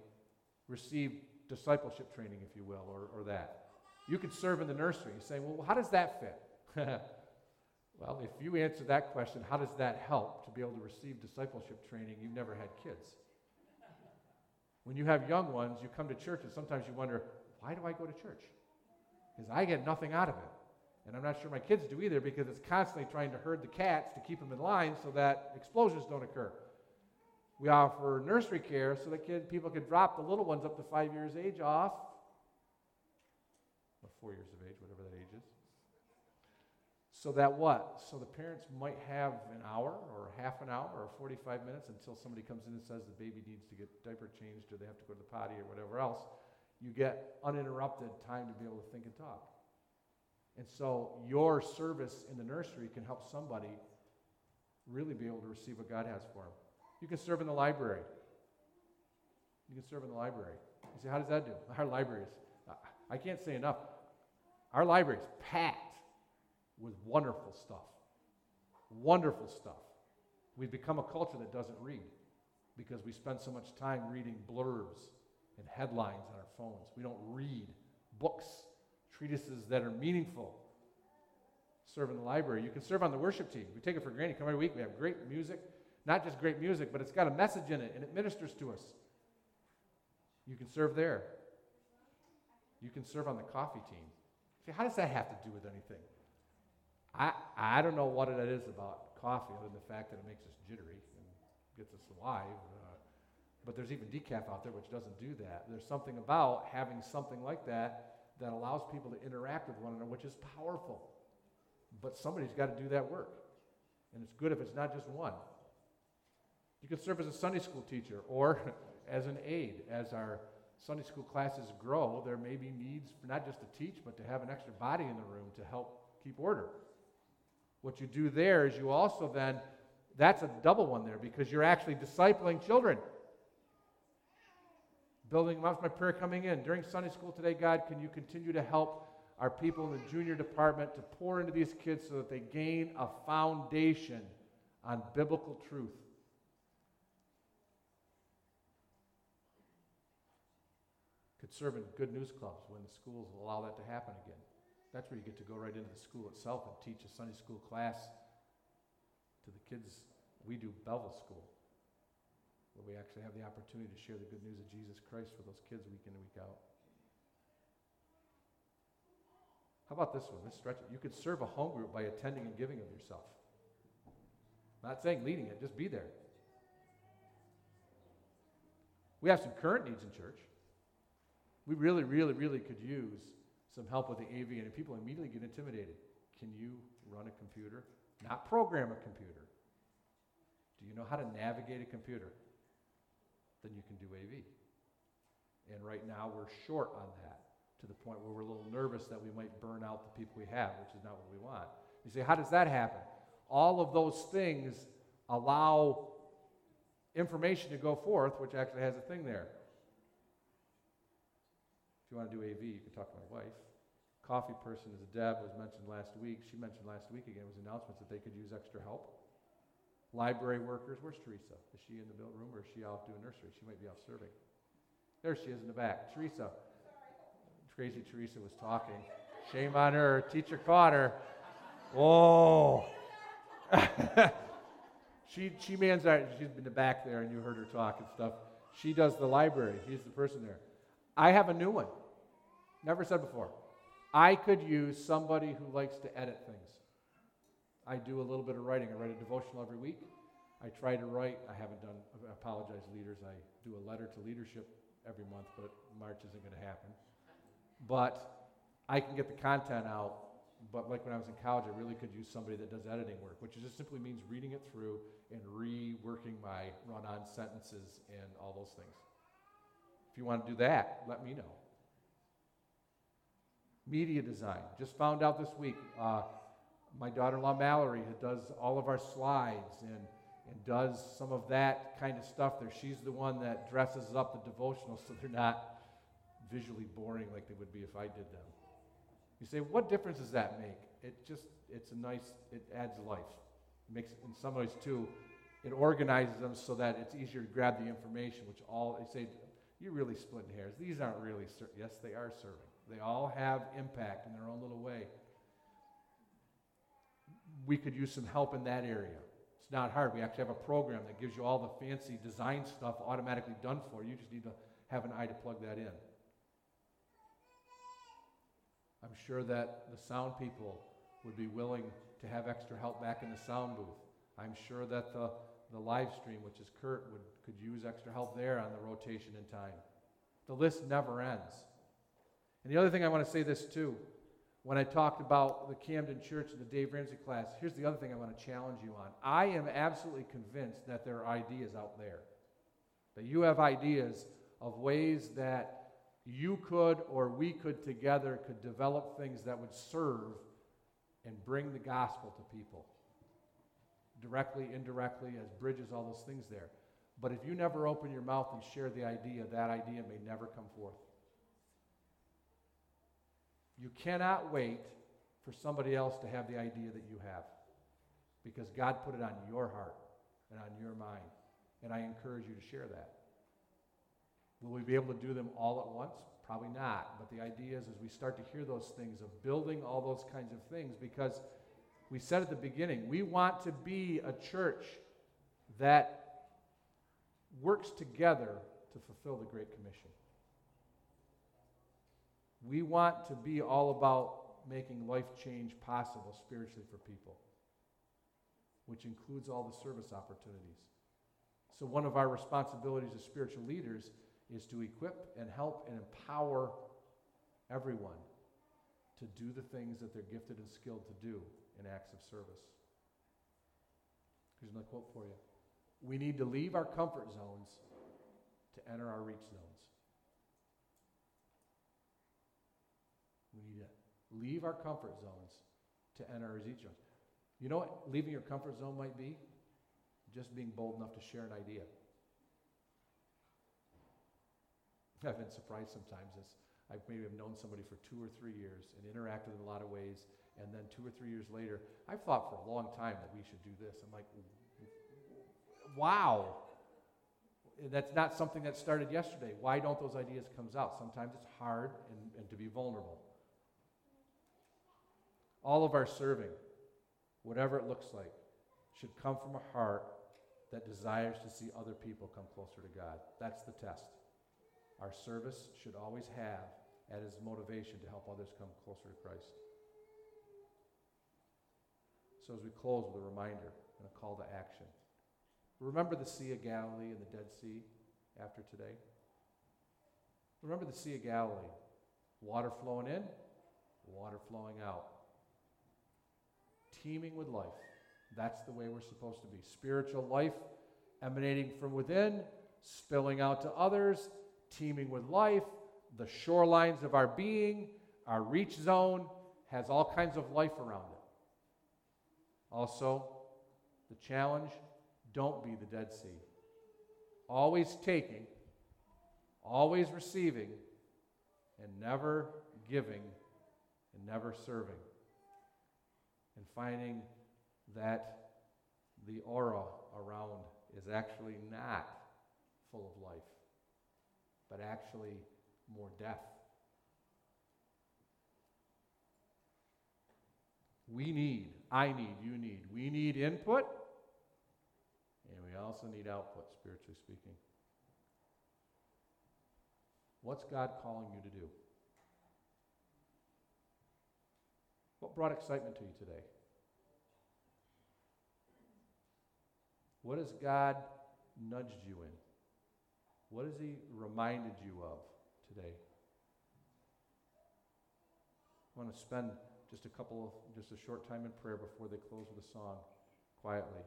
receive discipleship training, if you will, or, or that. You could serve in the nursery. You say, well, how does that fit? <laughs> well, if you answer that question, how does that help to be able to receive discipleship training? You've never had kids. When you have young ones, you come to church and sometimes you wonder, why do I go to church? Because I get nothing out of it. And I'm not sure my kids do either because it's constantly trying to herd the cats to keep them in line so that explosions don't occur. We offer nursery care so that kid, people can drop the little ones up to five years of age off, or four years of age, whatever that age is. So that what? So the parents might have an hour or half an hour or 45 minutes until somebody comes in and says the baby needs to get diaper changed or they have to go to the potty or whatever else. You get uninterrupted time to be able to think and talk. And so your service in the nursery can help somebody really be able to receive what God has for them. You can serve in the library. You can serve in the library. You say, how does that do? <laughs> Our libraries, I can't say enough. Our library is packed with wonderful stuff. Wonderful stuff. We've become a culture that doesn't read because we spend so much time reading blurbs and headlines on our phones. We don't read books treatises that are meaningful. Serve in the library. You can serve on the worship team. We take it for granted. Come every week, we have great music. Not just great music, but it's got a message in it and it ministers to us. You can serve there. You can serve on the coffee team. See, how does that have to do with anything? I, I don't know what it is about coffee other than the fact that it makes us jittery and gets us alive. Uh, but there's even decaf out there which doesn't do that. There's something about having something like that that allows people to interact with one another, which is powerful. But somebody's got to do that work. And it's good if it's not just one. You could serve as a Sunday school teacher or <laughs> as an aide. As our Sunday school classes grow, there may be needs not just to teach, but to have an extra body in the room to help keep order. What you do there is you also then, that's a double one there because you're actually discipling children. Building, that's my prayer coming in. During Sunday school today, God, can you continue to help our people in the junior department to pour into these kids so that they gain a foundation on biblical truth? Could serve in good news clubs when the schools allow that to happen again. That's where you get to go right into the school itself and teach a Sunday school class to the kids. We do Belleville School, where we actually have the opportunity to share the good news of Jesus Christ with those kids week in and week out. How about this one? Let's stretch. You could serve a home group by attending and giving of yourself. Not saying leading it, just be there. We have some current needs in church. We really, really, really could use some help with the AV, and people immediately get intimidated. Can you run a computer? Not program a computer. Do you know how to navigate a computer? Then you can do AV. And right now we're short on that to the point where we're a little nervous that we might burn out the people we have, which is not what we want. You say, how does that happen? All of those things allow information to go forth, which actually has a thing there. If you want to do AV, you can talk to my wife. Coffee person is Deb, was mentioned last week. She mentioned last week again, it was announcements that they could use extra help. Library workers, where's Teresa? Is she in the built room or is she off doing nursery? She might be off serving. There she is in the back. Teresa. Crazy Teresa was talking. Shame on her. Teacher caught her. Oh. <laughs> she she mans that. She's in the back there, and you heard her talk and stuff. She does the library. She's the person there. I have a new one. Never said before. I could use somebody who likes to edit things. I do a little bit of writing. I write a devotional every week. I try to write. I haven't done, I apologize, leaders. I do a letter to leadership every month, but March isn't going to happen. But I can get the content out. But like when I was in college, I really could use somebody that does editing work, which just simply means reading it through and reworking my run on sentences and all those things. If you want to do that, let me know. Media design. Just found out this week. Uh, my daughter-in-law Mallory who does all of our slides and, and does some of that kind of stuff there. She's the one that dresses up the devotionals so they're not visually boring like they would be if I did them. You say, what difference does that make? It just, it's a nice, it adds life. It makes, in some ways too, it organizes them so that it's easier to grab the information, which all, they say, you're really splitting hairs. These aren't really, ser- yes, they are serving. They all have impact in their own little way. We could use some help in that area. It's not hard. We actually have a program that gives you all the fancy design stuff automatically done for you. You just need to have an eye to plug that in. I'm sure that the sound people would be willing to have extra help back in the sound booth. I'm sure that the, the live stream, which is Kurt, would, could use extra help there on the rotation in time. The list never ends. And the other thing I want to say this too, when I talked about the Camden Church and the Dave Ramsey class, here's the other thing I want to challenge you on. I am absolutely convinced that there are ideas out there, that you have ideas of ways that you could or we could together could develop things that would serve and bring the gospel to people directly indirectly as bridges all those things there but if you never open your mouth and share the idea that idea may never come forth you cannot wait for somebody else to have the idea that you have because god put it on your heart and on your mind and i encourage you to share that Will we be able to do them all at once? Probably not. But the idea is as we start to hear those things of building all those kinds of things, because we said at the beginning, we want to be a church that works together to fulfill the Great Commission. We want to be all about making life change possible spiritually for people, which includes all the service opportunities. So, one of our responsibilities as spiritual leaders is to equip and help and empower everyone to do the things that they're gifted and skilled to do in acts of service. Here's another quote for you. We need to leave our comfort zones to enter our reach zones. We need to leave our comfort zones to enter our zones. You know what leaving your comfort zone might be? Just being bold enough to share an idea. I've been surprised sometimes as I've maybe have known somebody for two or three years and interacted in a lot of ways, and then two or three years later, I've thought for a long time that we should do this. I'm like, wow. That's not something that started yesterday. Why don't those ideas come out? Sometimes it's hard and, and to be vulnerable. All of our serving, whatever it looks like, should come from a heart that desires to see other people come closer to God. That's the test. Our service should always have as its motivation to help others come closer to Christ. So as we close with a reminder and a call to action. Remember the Sea of Galilee and the Dead Sea after today? Remember the Sea of Galilee. Water flowing in, water flowing out. Teeming with life. That's the way we're supposed to be. Spiritual life emanating from within, spilling out to others, teeming with life. The shorelines of our being, our reach zone, has all kinds of life around it. Also, the challenge don't be the Dead Sea. Always taking, always receiving, and never giving and never serving. And finding that the aura around is actually not full of life, but actually more death. We need, I need, you need, we need input, and we also need output, spiritually speaking. What's God calling you to do? What brought excitement to you today? What has God nudged you in? What has He reminded you of today? I want to spend just a couple of, just a short time in prayer before they close with a song quietly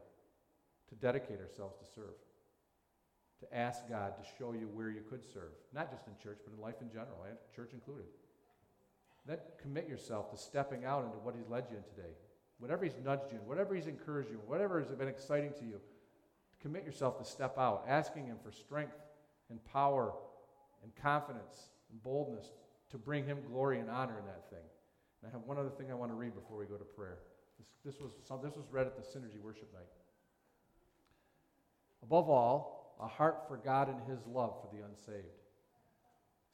to dedicate ourselves to serve, to ask God to show you where you could serve, not just in church, but in life in general, and church included. Then commit yourself to stepping out into what He's led you in today. Whatever He's nudged you whatever He's encouraged you whatever has been exciting to you, commit yourself to step out, asking Him for strength and power and confidence and boldness to bring Him glory and honor in that thing. And I have one other thing I want to read before we go to prayer. This, this, was, some, this was read at the Synergy Worship Night. Above all, a heart for God and His love for the unsaved.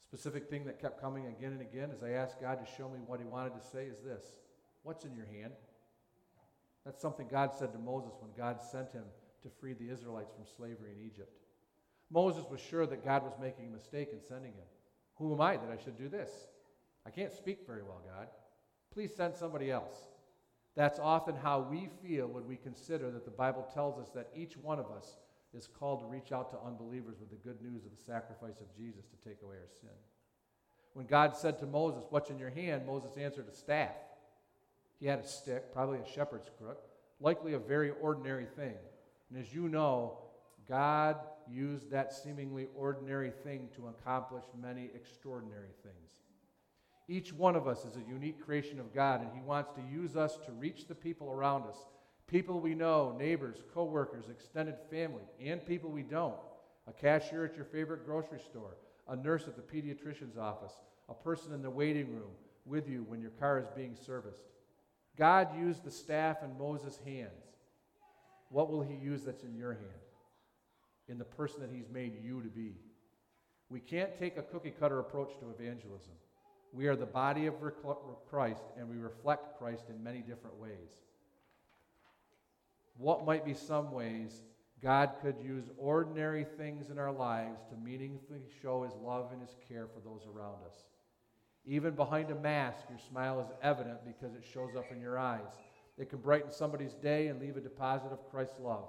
Specific thing that kept coming again and again as I asked God to show me what He wanted to say is this What's in your hand? That's something God said to Moses when God sent him to free the Israelites from slavery in Egypt. Moses was sure that God was making a mistake in sending him. Who am I that I should do this? I can't speak very well, God. Please send somebody else. That's often how we feel when we consider that the Bible tells us that each one of us is called to reach out to unbelievers with the good news of the sacrifice of Jesus to take away our sin. When God said to Moses, What's in your hand? Moses answered, A staff. He had a stick, probably a shepherd's crook, likely a very ordinary thing. And as you know, God used that seemingly ordinary thing to accomplish many extraordinary things. Each one of us is a unique creation of God, and He wants to use us to reach the people around us people we know, neighbors, coworkers, extended family, and people we don't. A cashier at your favorite grocery store, a nurse at the pediatrician's office, a person in the waiting room with you when your car is being serviced. God used the staff in Moses' hands. What will He use that's in your hand? In the person that He's made you to be. We can't take a cookie cutter approach to evangelism. We are the body of Christ, and we reflect Christ in many different ways. What might be some ways God could use ordinary things in our lives to meaningfully show His love and His care for those around us? Even behind a mask, your smile is evident because it shows up in your eyes. It can brighten somebody's day and leave a deposit of Christ's love.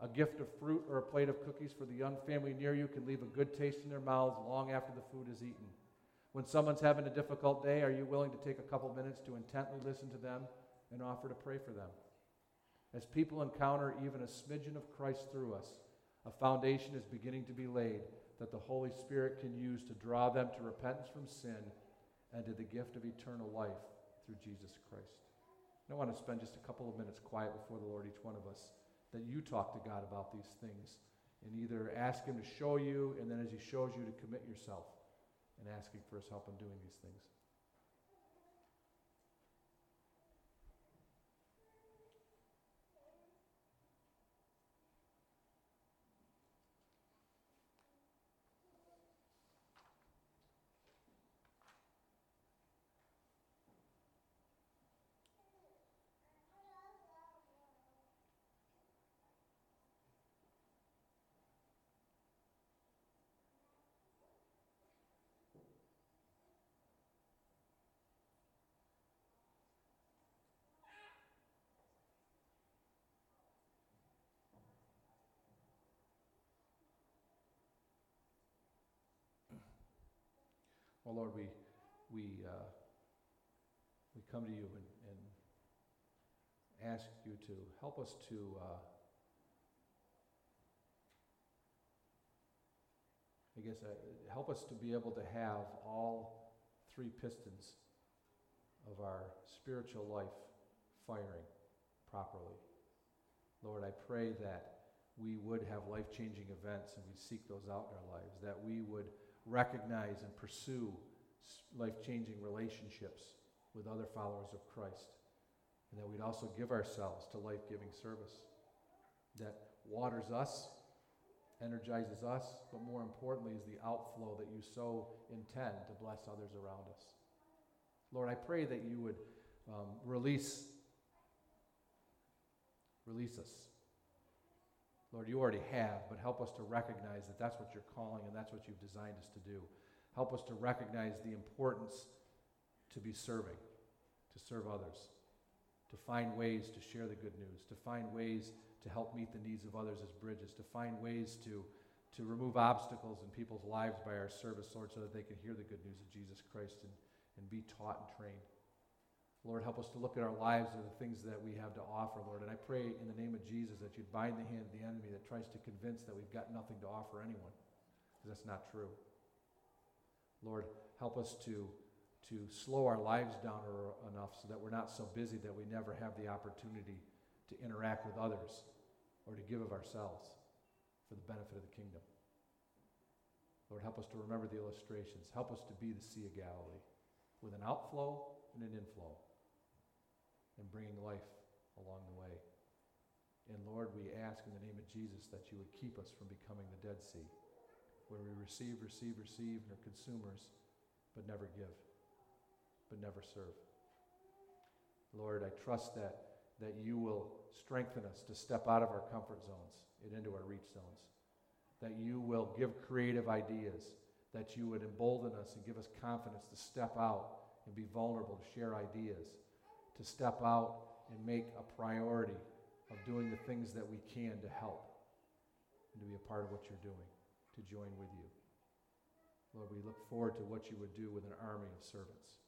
A gift of fruit or a plate of cookies for the young family near you can leave a good taste in their mouths long after the food is eaten. When someone's having a difficult day, are you willing to take a couple minutes to intently listen to them and offer to pray for them? As people encounter even a smidgen of Christ through us, A foundation is beginning to be laid that the Holy Spirit can use to draw them to repentance from sin and to the gift of eternal life through Jesus Christ. And I want to spend just a couple of minutes quiet before the Lord, each one of us, that you talk to God about these things and either ask Him to show you, and then as He shows you, to commit yourself and asking for His help in doing these things. Well, Lord, we, we, uh, we come to you and, and ask you to help us to uh, I guess uh, help us to be able to have all three pistons of our spiritual life firing properly. Lord, I pray that we would have life changing events and we seek those out in our lives, that we would recognize and pursue life changing relationships with other followers of Christ. And that we'd also give ourselves to life giving service that waters us, energizes us, but more importantly is the outflow that you so intend to bless others around us. Lord, I pray that you would um, release, release us Lord, you already have, but help us to recognize that that's what you're calling and that's what you've designed us to do. Help us to recognize the importance to be serving, to serve others, to find ways to share the good news, to find ways to help meet the needs of others as bridges, to find ways to, to remove obstacles in people's lives by our service, Lord, so that they can hear the good news of Jesus Christ and, and be taught and trained. Lord, help us to look at our lives and the things that we have to offer, Lord. And I pray in the name of Jesus that you'd bind the hand of the enemy that tries to convince that we've got nothing to offer anyone, because that's not true. Lord, help us to, to slow our lives down enough so that we're not so busy that we never have the opportunity to interact with others or to give of ourselves for the benefit of the kingdom. Lord, help us to remember the illustrations. Help us to be the Sea of Galilee with an outflow and an inflow and bringing life along the way. And Lord, we ask in the name of Jesus that you would keep us from becoming the Dead Sea, where we receive, receive, receive, and are consumers, but never give, but never serve. Lord, I trust that, that you will strengthen us to step out of our comfort zones and into our reach zones, that you will give creative ideas, that you would embolden us and give us confidence to step out and be vulnerable to share ideas to step out and make a priority of doing the things that we can to help and to be a part of what you're doing, to join with you. Lord, we look forward to what you would do with an army of servants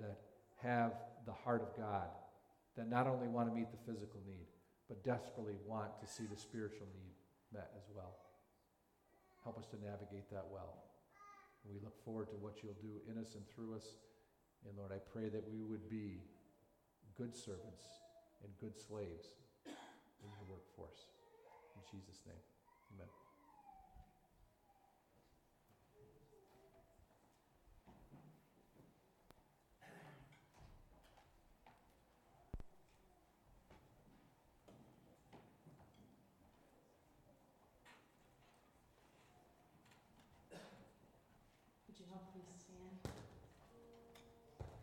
that have the heart of God, that not only want to meet the physical need, but desperately want to see the spiritual need met as well. Help us to navigate that well. We look forward to what you'll do in us and through us and Lord, I pray that we would be good servants and good slaves in your workforce. In Jesus' name, amen.